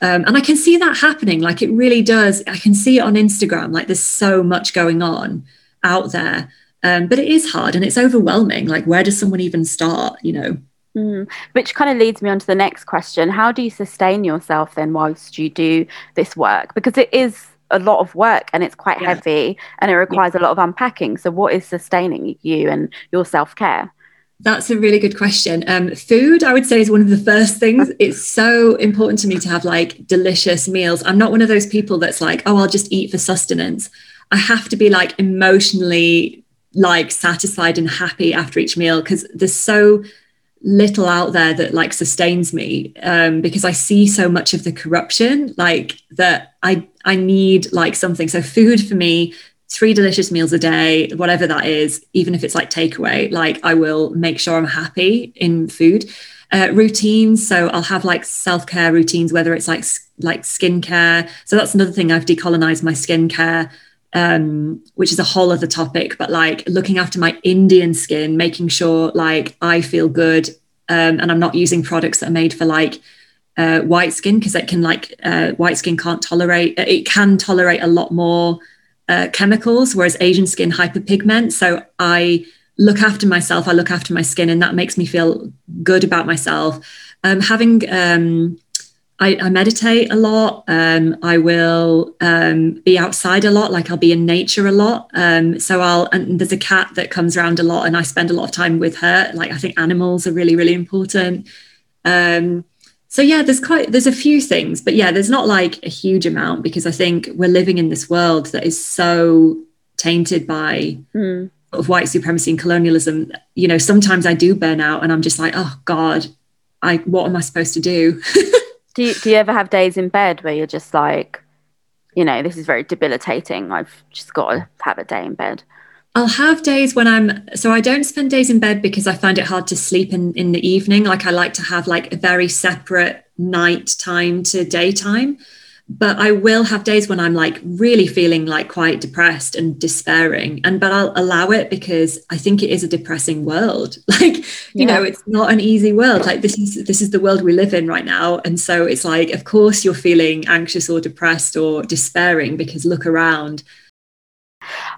um, and i can see that happening like it really does. I can see it on instagram like there's so much going on out there. Um, but it is hard and it's overwhelming like where does someone even start you know? Mm. which kind of leads me on to the next question. How do you sustain yourself then whilst you do this work? Because it is a lot of work and it's quite Yeah. heavy and it requires a lot of unpacking. So what is sustaining you and your self-care That's a really good question. Um, food, I would say, is one of the first things. It's so important to me to have like delicious meals. I'm not one of those people that's like, oh, I'll just eat for sustenance. I have to be like emotionally like satisfied and happy after each meal because there's so little out there that like sustains me um, because I see so much of the corruption like that I I need like something. So food for me three delicious meals a day, whatever that is, even if it's like takeaway, like I will make sure I'm happy in food. Uh, routines, so I'll have like self care routines, whether it's like like skincare. So that's another thing I've decolonized my skincare, um, which is a whole other topic. But like looking after my Indian skin, making sure like I feel good, um, and I'm not using products that are made for like uh, white skin because it can like uh, white skin can't tolerate it can tolerate a lot more uh, chemicals, whereas Asian skin hyperpigment. So I look after myself, I look after my skin, and that makes me feel good about myself. Um, having um, I, I meditate a lot. Um, I will um, be outside a lot, like I'll be in nature a lot. Um, so I'll and there's a cat that comes around a lot, and I spend a lot of time with her. Like I think animals are really really important. Um, so yeah there's quite there's a few things but yeah there's not like a huge amount because i think we're living in this world that is so tainted by Mm. sort of white supremacy and colonialism. You know sometimes i do burn out and i'm just like oh god i what am i supposed to do? [LAUGHS] Do you, do you ever have days in bed where you're just like you know this is very debilitating i've just got to have a day in bed I'll have days when I'm so I don't spend days in bed because I find it hard to sleep in in the evening. Like I like to have like a very separate night time to daytime. But I will have days when I'm like really feeling like quite depressed and despairing. And but I'll allow it because I think it is a depressing world. [LAUGHS] Like, you know, it's not an easy world. Like this is this is the world we live in right now. And so it's like, of course you're feeling anxious or depressed or despairing because look around.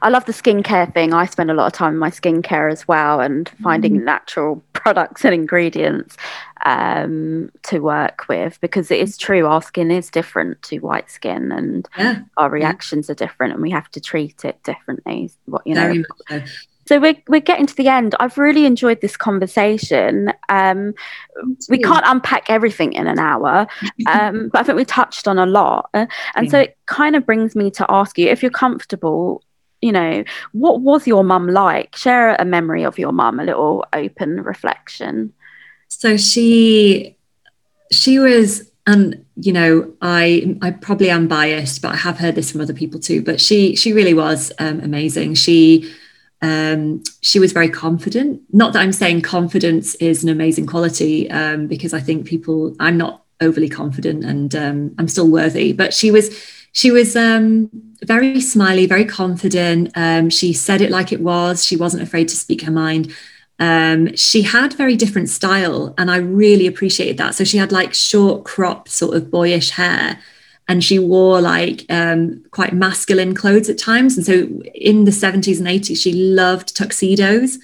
I love the skincare thing. I spend a lot of time in my skincare as well and finding natural [LAUGHS] products and ingredients um, to work with because it is true our skin is different to white skin and Yeah. our reactions are different and we have to treat it differently. What you know. So. We're we're getting to the end. I've really enjoyed this conversation. Um, we can't unpack everything in an hour, [LAUGHS] um, but I think we touched on a lot. And so it kind of brings me to ask you, if you're comfortable, you know, what was your mum like? Share a memory of your mum, a little open reflection. so she she was and you know i i probably am biased but i have heard this from other people too but she she really was um, amazing she um she was very confident not that i'm saying confidence is an amazing quality um because i think people i'm not overly confident and um i'm still worthy but she was she was um very smiley very confident um she said it like it was she wasn't afraid to speak her mind um, she had very different style and I really appreciated that. So she had like short cropped sort of boyish hair and she wore like um, quite masculine clothes at times. And so in the 70s and 80s, she loved tuxedos.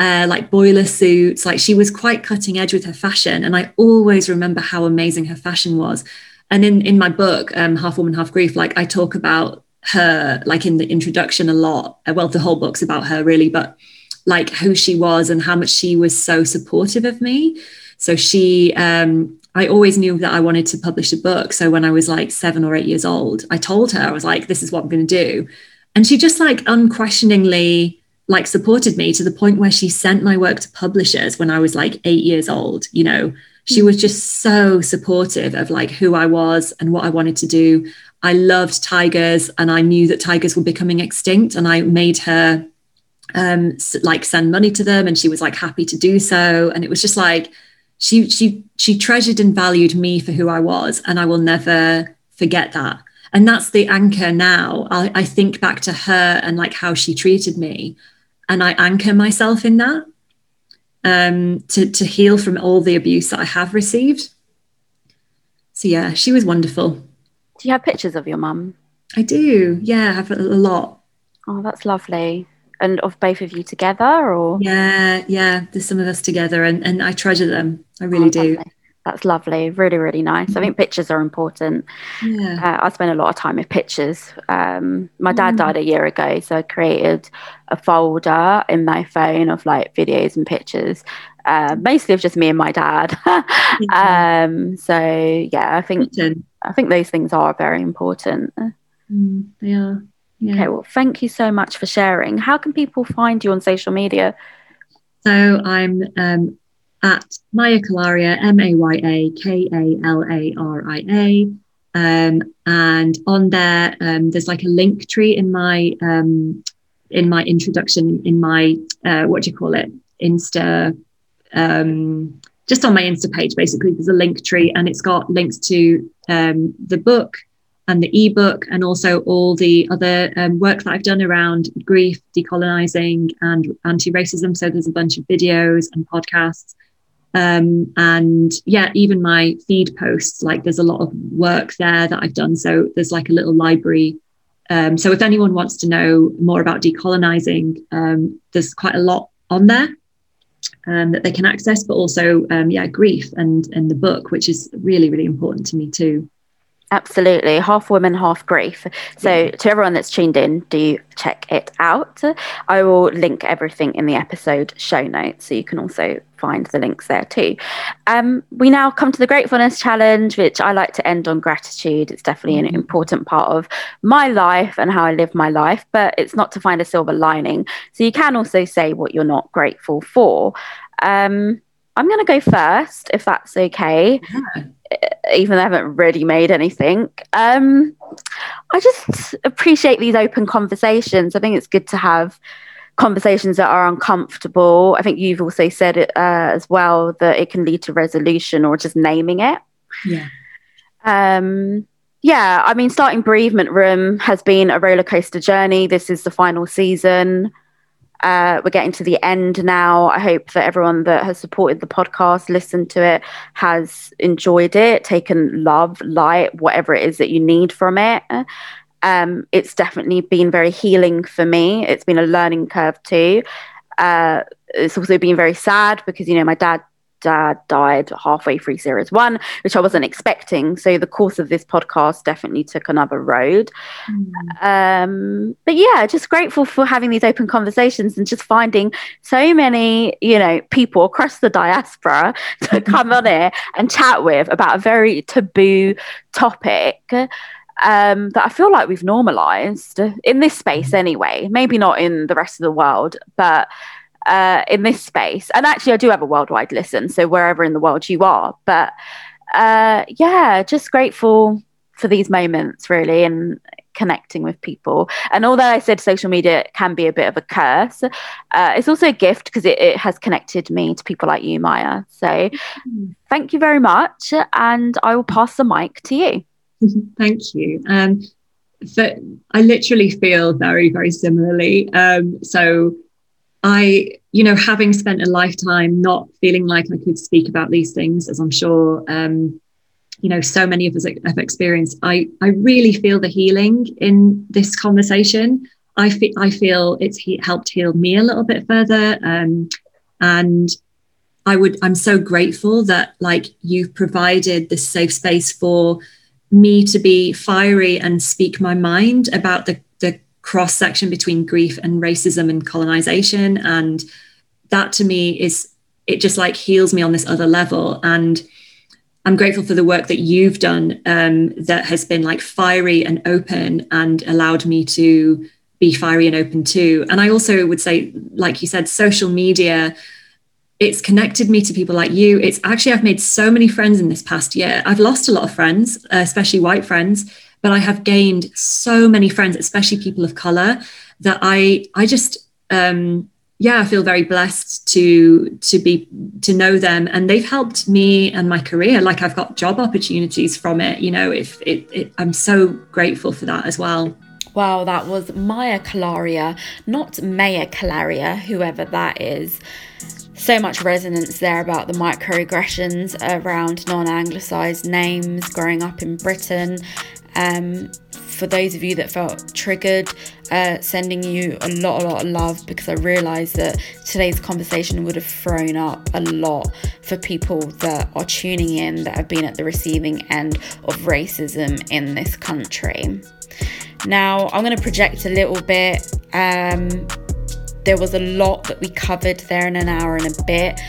Uh, like boiler suits, like she was quite cutting edge with her fashion. And I always remember how amazing her fashion was. And in, in my book, um, Half Woman, Half Grief, like I talk about her, like in the introduction a lot. Uh, well, the whole book's about her really, but like who she was and how much she was so supportive of me. So she, um, I always knew that I wanted to publish a book. So when I was like seven or eight years old, I told her, I was like, this is what I'm going to do. And she just like unquestioningly like supported me to the point where she sent my work to publishers when I was like eight years old. You know, she was just so supportive of like who I was and what I wanted to do. I loved tigers and I knew that tigers were becoming extinct and I made her um like send money to them and she was like happy to do so and it was just like she she she treasured and valued me for who I was, and I will never forget that. And that's the anchor now. I, I think back to her and like how she treated me, and I anchor myself in that um, to to heal from all the abuse that I have received. So yeah, she was wonderful. Do you have pictures of your mum? I do. Yeah, I have a, lot. Oh, that's lovely and of both of you together or yeah yeah there's some of us together and, and i treasure them i really oh, do lovely. that's lovely really really nice mm-hmm. i think pictures are important yeah uh, i spend a lot of time with pictures um, my dad mm. died a year ago so i created a folder in my phone of like videos and pictures uh, mostly of just me and my dad [LAUGHS] um, so yeah i think i think those things are very important mm, they are yeah. Okay, well, thank you so much for sharing. How can people find you on social media? So I'm um, at Maya Kalaria, M A Y A K A L A R I A. Um, and on there, um, there's like a link tree in my um, in my introduction, in my uh, what do you call it, Insta, um, just on my Insta page. Basically, there's a link tree, and it's got links to um, the book, and the ebook, and also all the other um, work that I've done around grief, decolonizing, and anti racism. So there's a bunch of videos and podcasts. Um, and yeah, even my feed posts, like there's a lot of work there that I've done. So there's like a little library. Um, so if anyone wants to know more about decolonizing, um, there's quite a lot on there um, that they can access, but also um, yeah, grief and and the book, which is really really important to me too. Absolutely. Half woman, half grief. So, to everyone that's tuned in, do check it out. I will link everything in the episode show notes so you can also find the links there too. Um, we now come to the Gratefulness Challenge, which I like to end on gratitude. It's definitely an mm-hmm. important part of my life and how I live my life, but it's not to find a silver lining. So, you can also say what you're not grateful for. Um, I'm going to go first, if that's okay. Yeah even though I haven't really made anything. Um, I just appreciate these open conversations. I think it's good to have conversations that are uncomfortable. I think you've also said it uh, as well that it can lead to resolution or just naming it. Yeah. Um, yeah, I mean, starting bereavement room has been a roller coaster journey. This is the final season. Uh, we're getting to the end now. I hope that everyone that has supported the podcast, listened to it, has enjoyed it, taken love, light, whatever it is that you need from it. Um, it's definitely been very healing for me. It's been a learning curve too. Uh, it's also been very sad because you know my dad dad died halfway through series one, which I wasn't expecting. So the course of this podcast definitely took another road. Mm. Um, but yeah, just grateful for having these open conversations and just finding so many, you know, people across the diaspora [LAUGHS] to come on [LAUGHS] here and chat with about a very taboo topic. Um, that I feel like we've normalized in this space anyway, maybe not in the rest of the world, but uh, in this space. And actually, I do have a worldwide listen, so wherever in the world you are. But uh, yeah, just grateful for these moments, really, and connecting with people. And although I said social media can be a bit of a curse, uh, it's also a gift because it, it, has connected me to people like you, Maya. So thank you very much. And I will pass the mic to you. [LAUGHS] Thank you. Um, so I literally feel very, very similarly. Um, so I, you know, having spent a lifetime not feeling like I could speak about these things, as I'm sure um, you know so many of us have experienced i i really feel the healing in this conversation. I feel i feel it's he- helped heal me a little bit further um, and i would i'm so grateful that like you've provided this safe space for me to be fiery and speak my mind about the the cross section between grief and racism and colonization. And that to me is it just like heals me on this other level. And i'm grateful for the work that you've done um, that has been like fiery and open and allowed me to be fiery and open too. And i also would say like you said social media it's connected me to people like you. It's actually i've made so many friends in this past year. I've lost a lot of friends especially white friends but i have gained so many friends especially people of color that i i just um yeah i feel very blessed to to be to know them. And they've helped me and my career. Like i've got job opportunities from it you know if it, it i'm so grateful for that as well. Wow, that was Maya Kalaria, not Maya Calaria, whoever that is. So much resonance there about the microaggressions around non anglicized names growing up in Britain. Um, for those of you that felt triggered, uh, sending you a lot, a lot of love because I realised that today's conversation would have thrown up a lot for people that are tuning in that have been at the receiving end of racism in this country. Now, I'm going to project a little bit. Um, there was a lot that we covered there in an hour and a bit.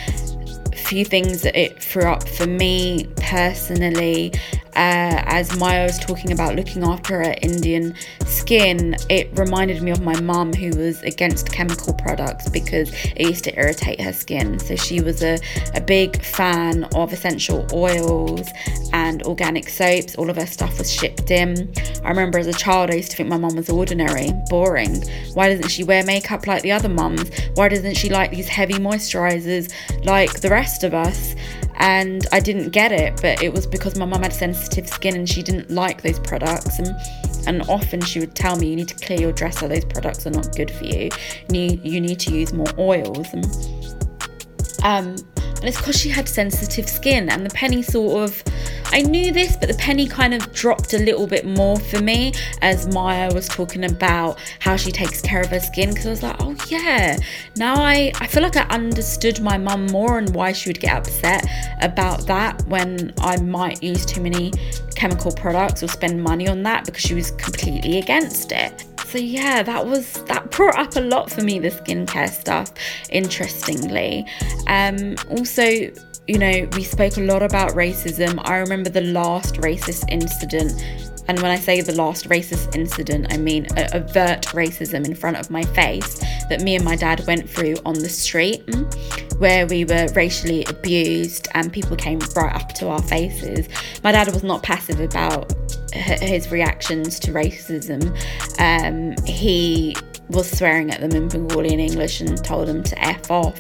Few things that it threw up for me personally. Uh, as Maya was talking about looking after her Indian skin, it reminded me of my mum who was against chemical products because it used to irritate her skin. So she was a, a big fan of essential oils and organic soaps. All of her stuff was shipped in. I remember as a child, I used to think my mum was ordinary, boring. Why doesn't she wear makeup like the other mums? Why doesn't she like these heavy moisturizers like the rest of us? and I didn't get it, but it was because my mum had sensitive skin and she didn't like those products. And and often she would tell me, you need to clear your dresser. Those products are not good for you. You need to use more oils. And um, and it's because she had sensitive skin, and the penny sort of. I knew this, but the penny kind of dropped a little bit more for me as Maya was talking about how she takes care of her skin. Because I was like, oh yeah, now I, I feel like I understood my mum more and why she would get upset about that when I might use too many chemical products or spend money on that because she was completely against it so yeah that was that brought up a lot for me the skincare stuff interestingly. Um also you know we spoke a lot about racism. I remember the last racist incident and when I say the last racist incident, I mean overt racism in front of my face that me and my dad went through on the street, where we were racially abused and people came right up to our faces. My dad was not passive about his reactions to racism. Um, he was swearing at them in Bengali and English and told them to F off.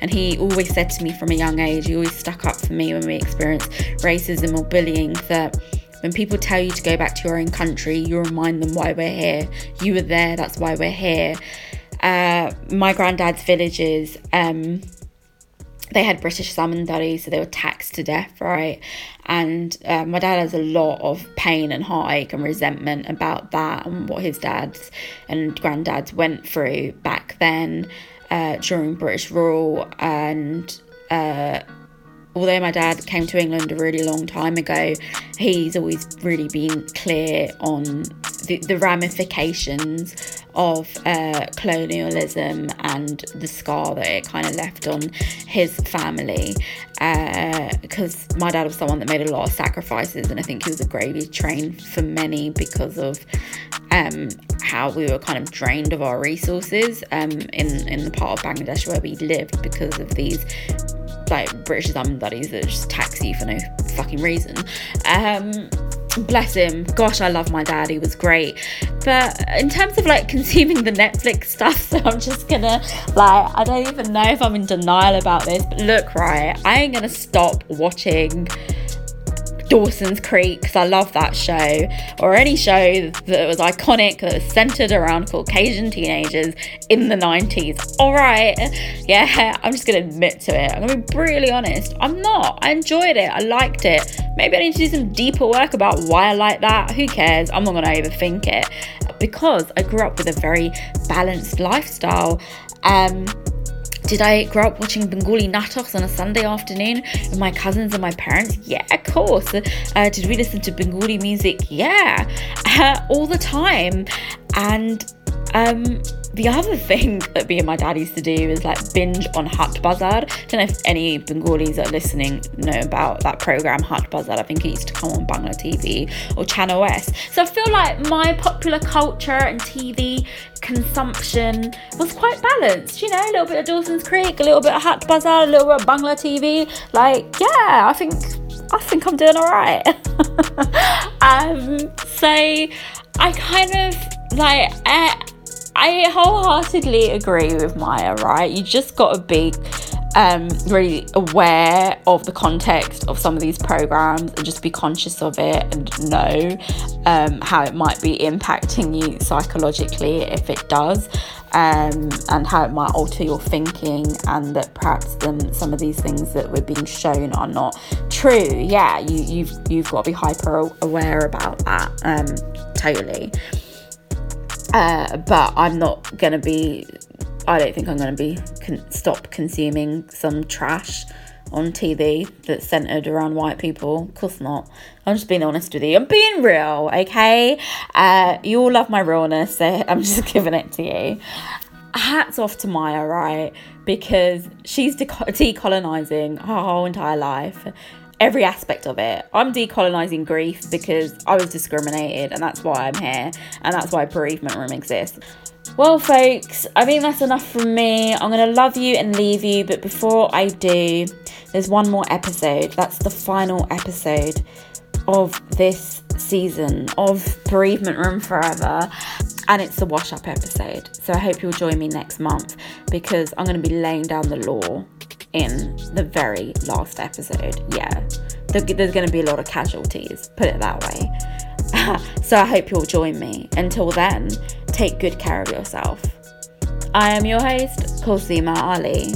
And he always said to me from a young age, he always stuck up for me when we experienced racism or bullying that when people tell you to go back to your own country, you remind them why we're here. You were there, that's why we're here. Uh, my granddad's villages, um, they had British zamindari, so they were taxed to death, right? And uh, my dad has a lot of pain and heartache and resentment about that and what his dads and granddads went through back then uh, during British rule. And uh, although my dad came to England a really long time ago, he's always really been clear on the, the ramifications of uh, colonialism and the scar that it kind of left on his family. Because uh, my dad was someone that made a lot of sacrifices, and I think he was a gravy train for many because of um, how we were kind of drained of our resources um, in in the part of Bangladesh where we lived because of these like British Zamindaris that just tax you for no fucking reason. Um, bless him. Gosh, I love my dad. He was great. But in terms of like [LAUGHS] consuming the Netflix stuff, so [LAUGHS] I'm just gonna like, I don't even know if I'm in denial about this, but look, right, I ain't gonna stop watching Dawson's Creek because I love that show, or any show that was iconic that was centered around Caucasian teenagers in the 90s. All right, yeah, [LAUGHS] I'm just gonna admit to it. I'm gonna be brutally honest. I'm not. I enjoyed it. I liked it. Maybe I need to do some deeper work about why I like that. Who cares? I'm not gonna overthink it because I grew up with a very balanced lifestyle. Um, did I grow up watching Bengali nataks on a Sunday afternoon with my cousins and my parents? Yeah, of course. Uh, did we listen to Bengali music? Yeah, [LAUGHS] uh, all the time. And um, the other thing [LAUGHS] that me and my dad used to do is like binge on Haat Bazaar. I don't know if any Bengalis that are listening know about that program, Haat Bazaar. I think it used to come on Bangla TV or Channel S. So I feel like my popular culture and TV consumption was quite balanced. You know, a little bit of Dawson's Creek, a little bit of Haat Bazaar, a little bit of Bangla TV. Like, yeah, I think I think I'm doing all right. [LAUGHS] um, so I kind of like. Uh, I wholeheartedly agree with Maya, right? You just got to be um, really aware of the context of some of these programs and just be conscious of it and know um, how it might be impacting you psychologically if it does. Um, and how it might alter your thinking, and that perhaps them, some of these things that we're being shown are not true. Yeah, you, you've you've got to be hyper aware about that. Um, totally. Uh, but I'm not gonna be. I don't think I'm gonna be con- stop consuming some trash on TV that's centered around white people. Of course not. I'm just being honest with you. I'm being real, okay? Uh, you all love my realness, so [LAUGHS] I'm just giving it to you. Hats off to Maya, right? Because she's de- decolonizing her whole entire life every aspect of it. I'm decolonizing grief because I was discriminated, and that's why I'm here, and that's why Bereavement Room exists. Well, folks, I think that's enough from me. I'm going to love you and leave you, but before I do, there's one more episode. That's the final episode of this season of Bereavement Room Forever, and it's the wash up episode. So I hope you'll join me next month because I'm going to be laying down the law in the very last episode. Yeah, there's going to be a lot of casualties, put it that way. [LAUGHS] so I hope you'll join me. Until then, take good care of yourself. I am your host, Kolsuma Ali.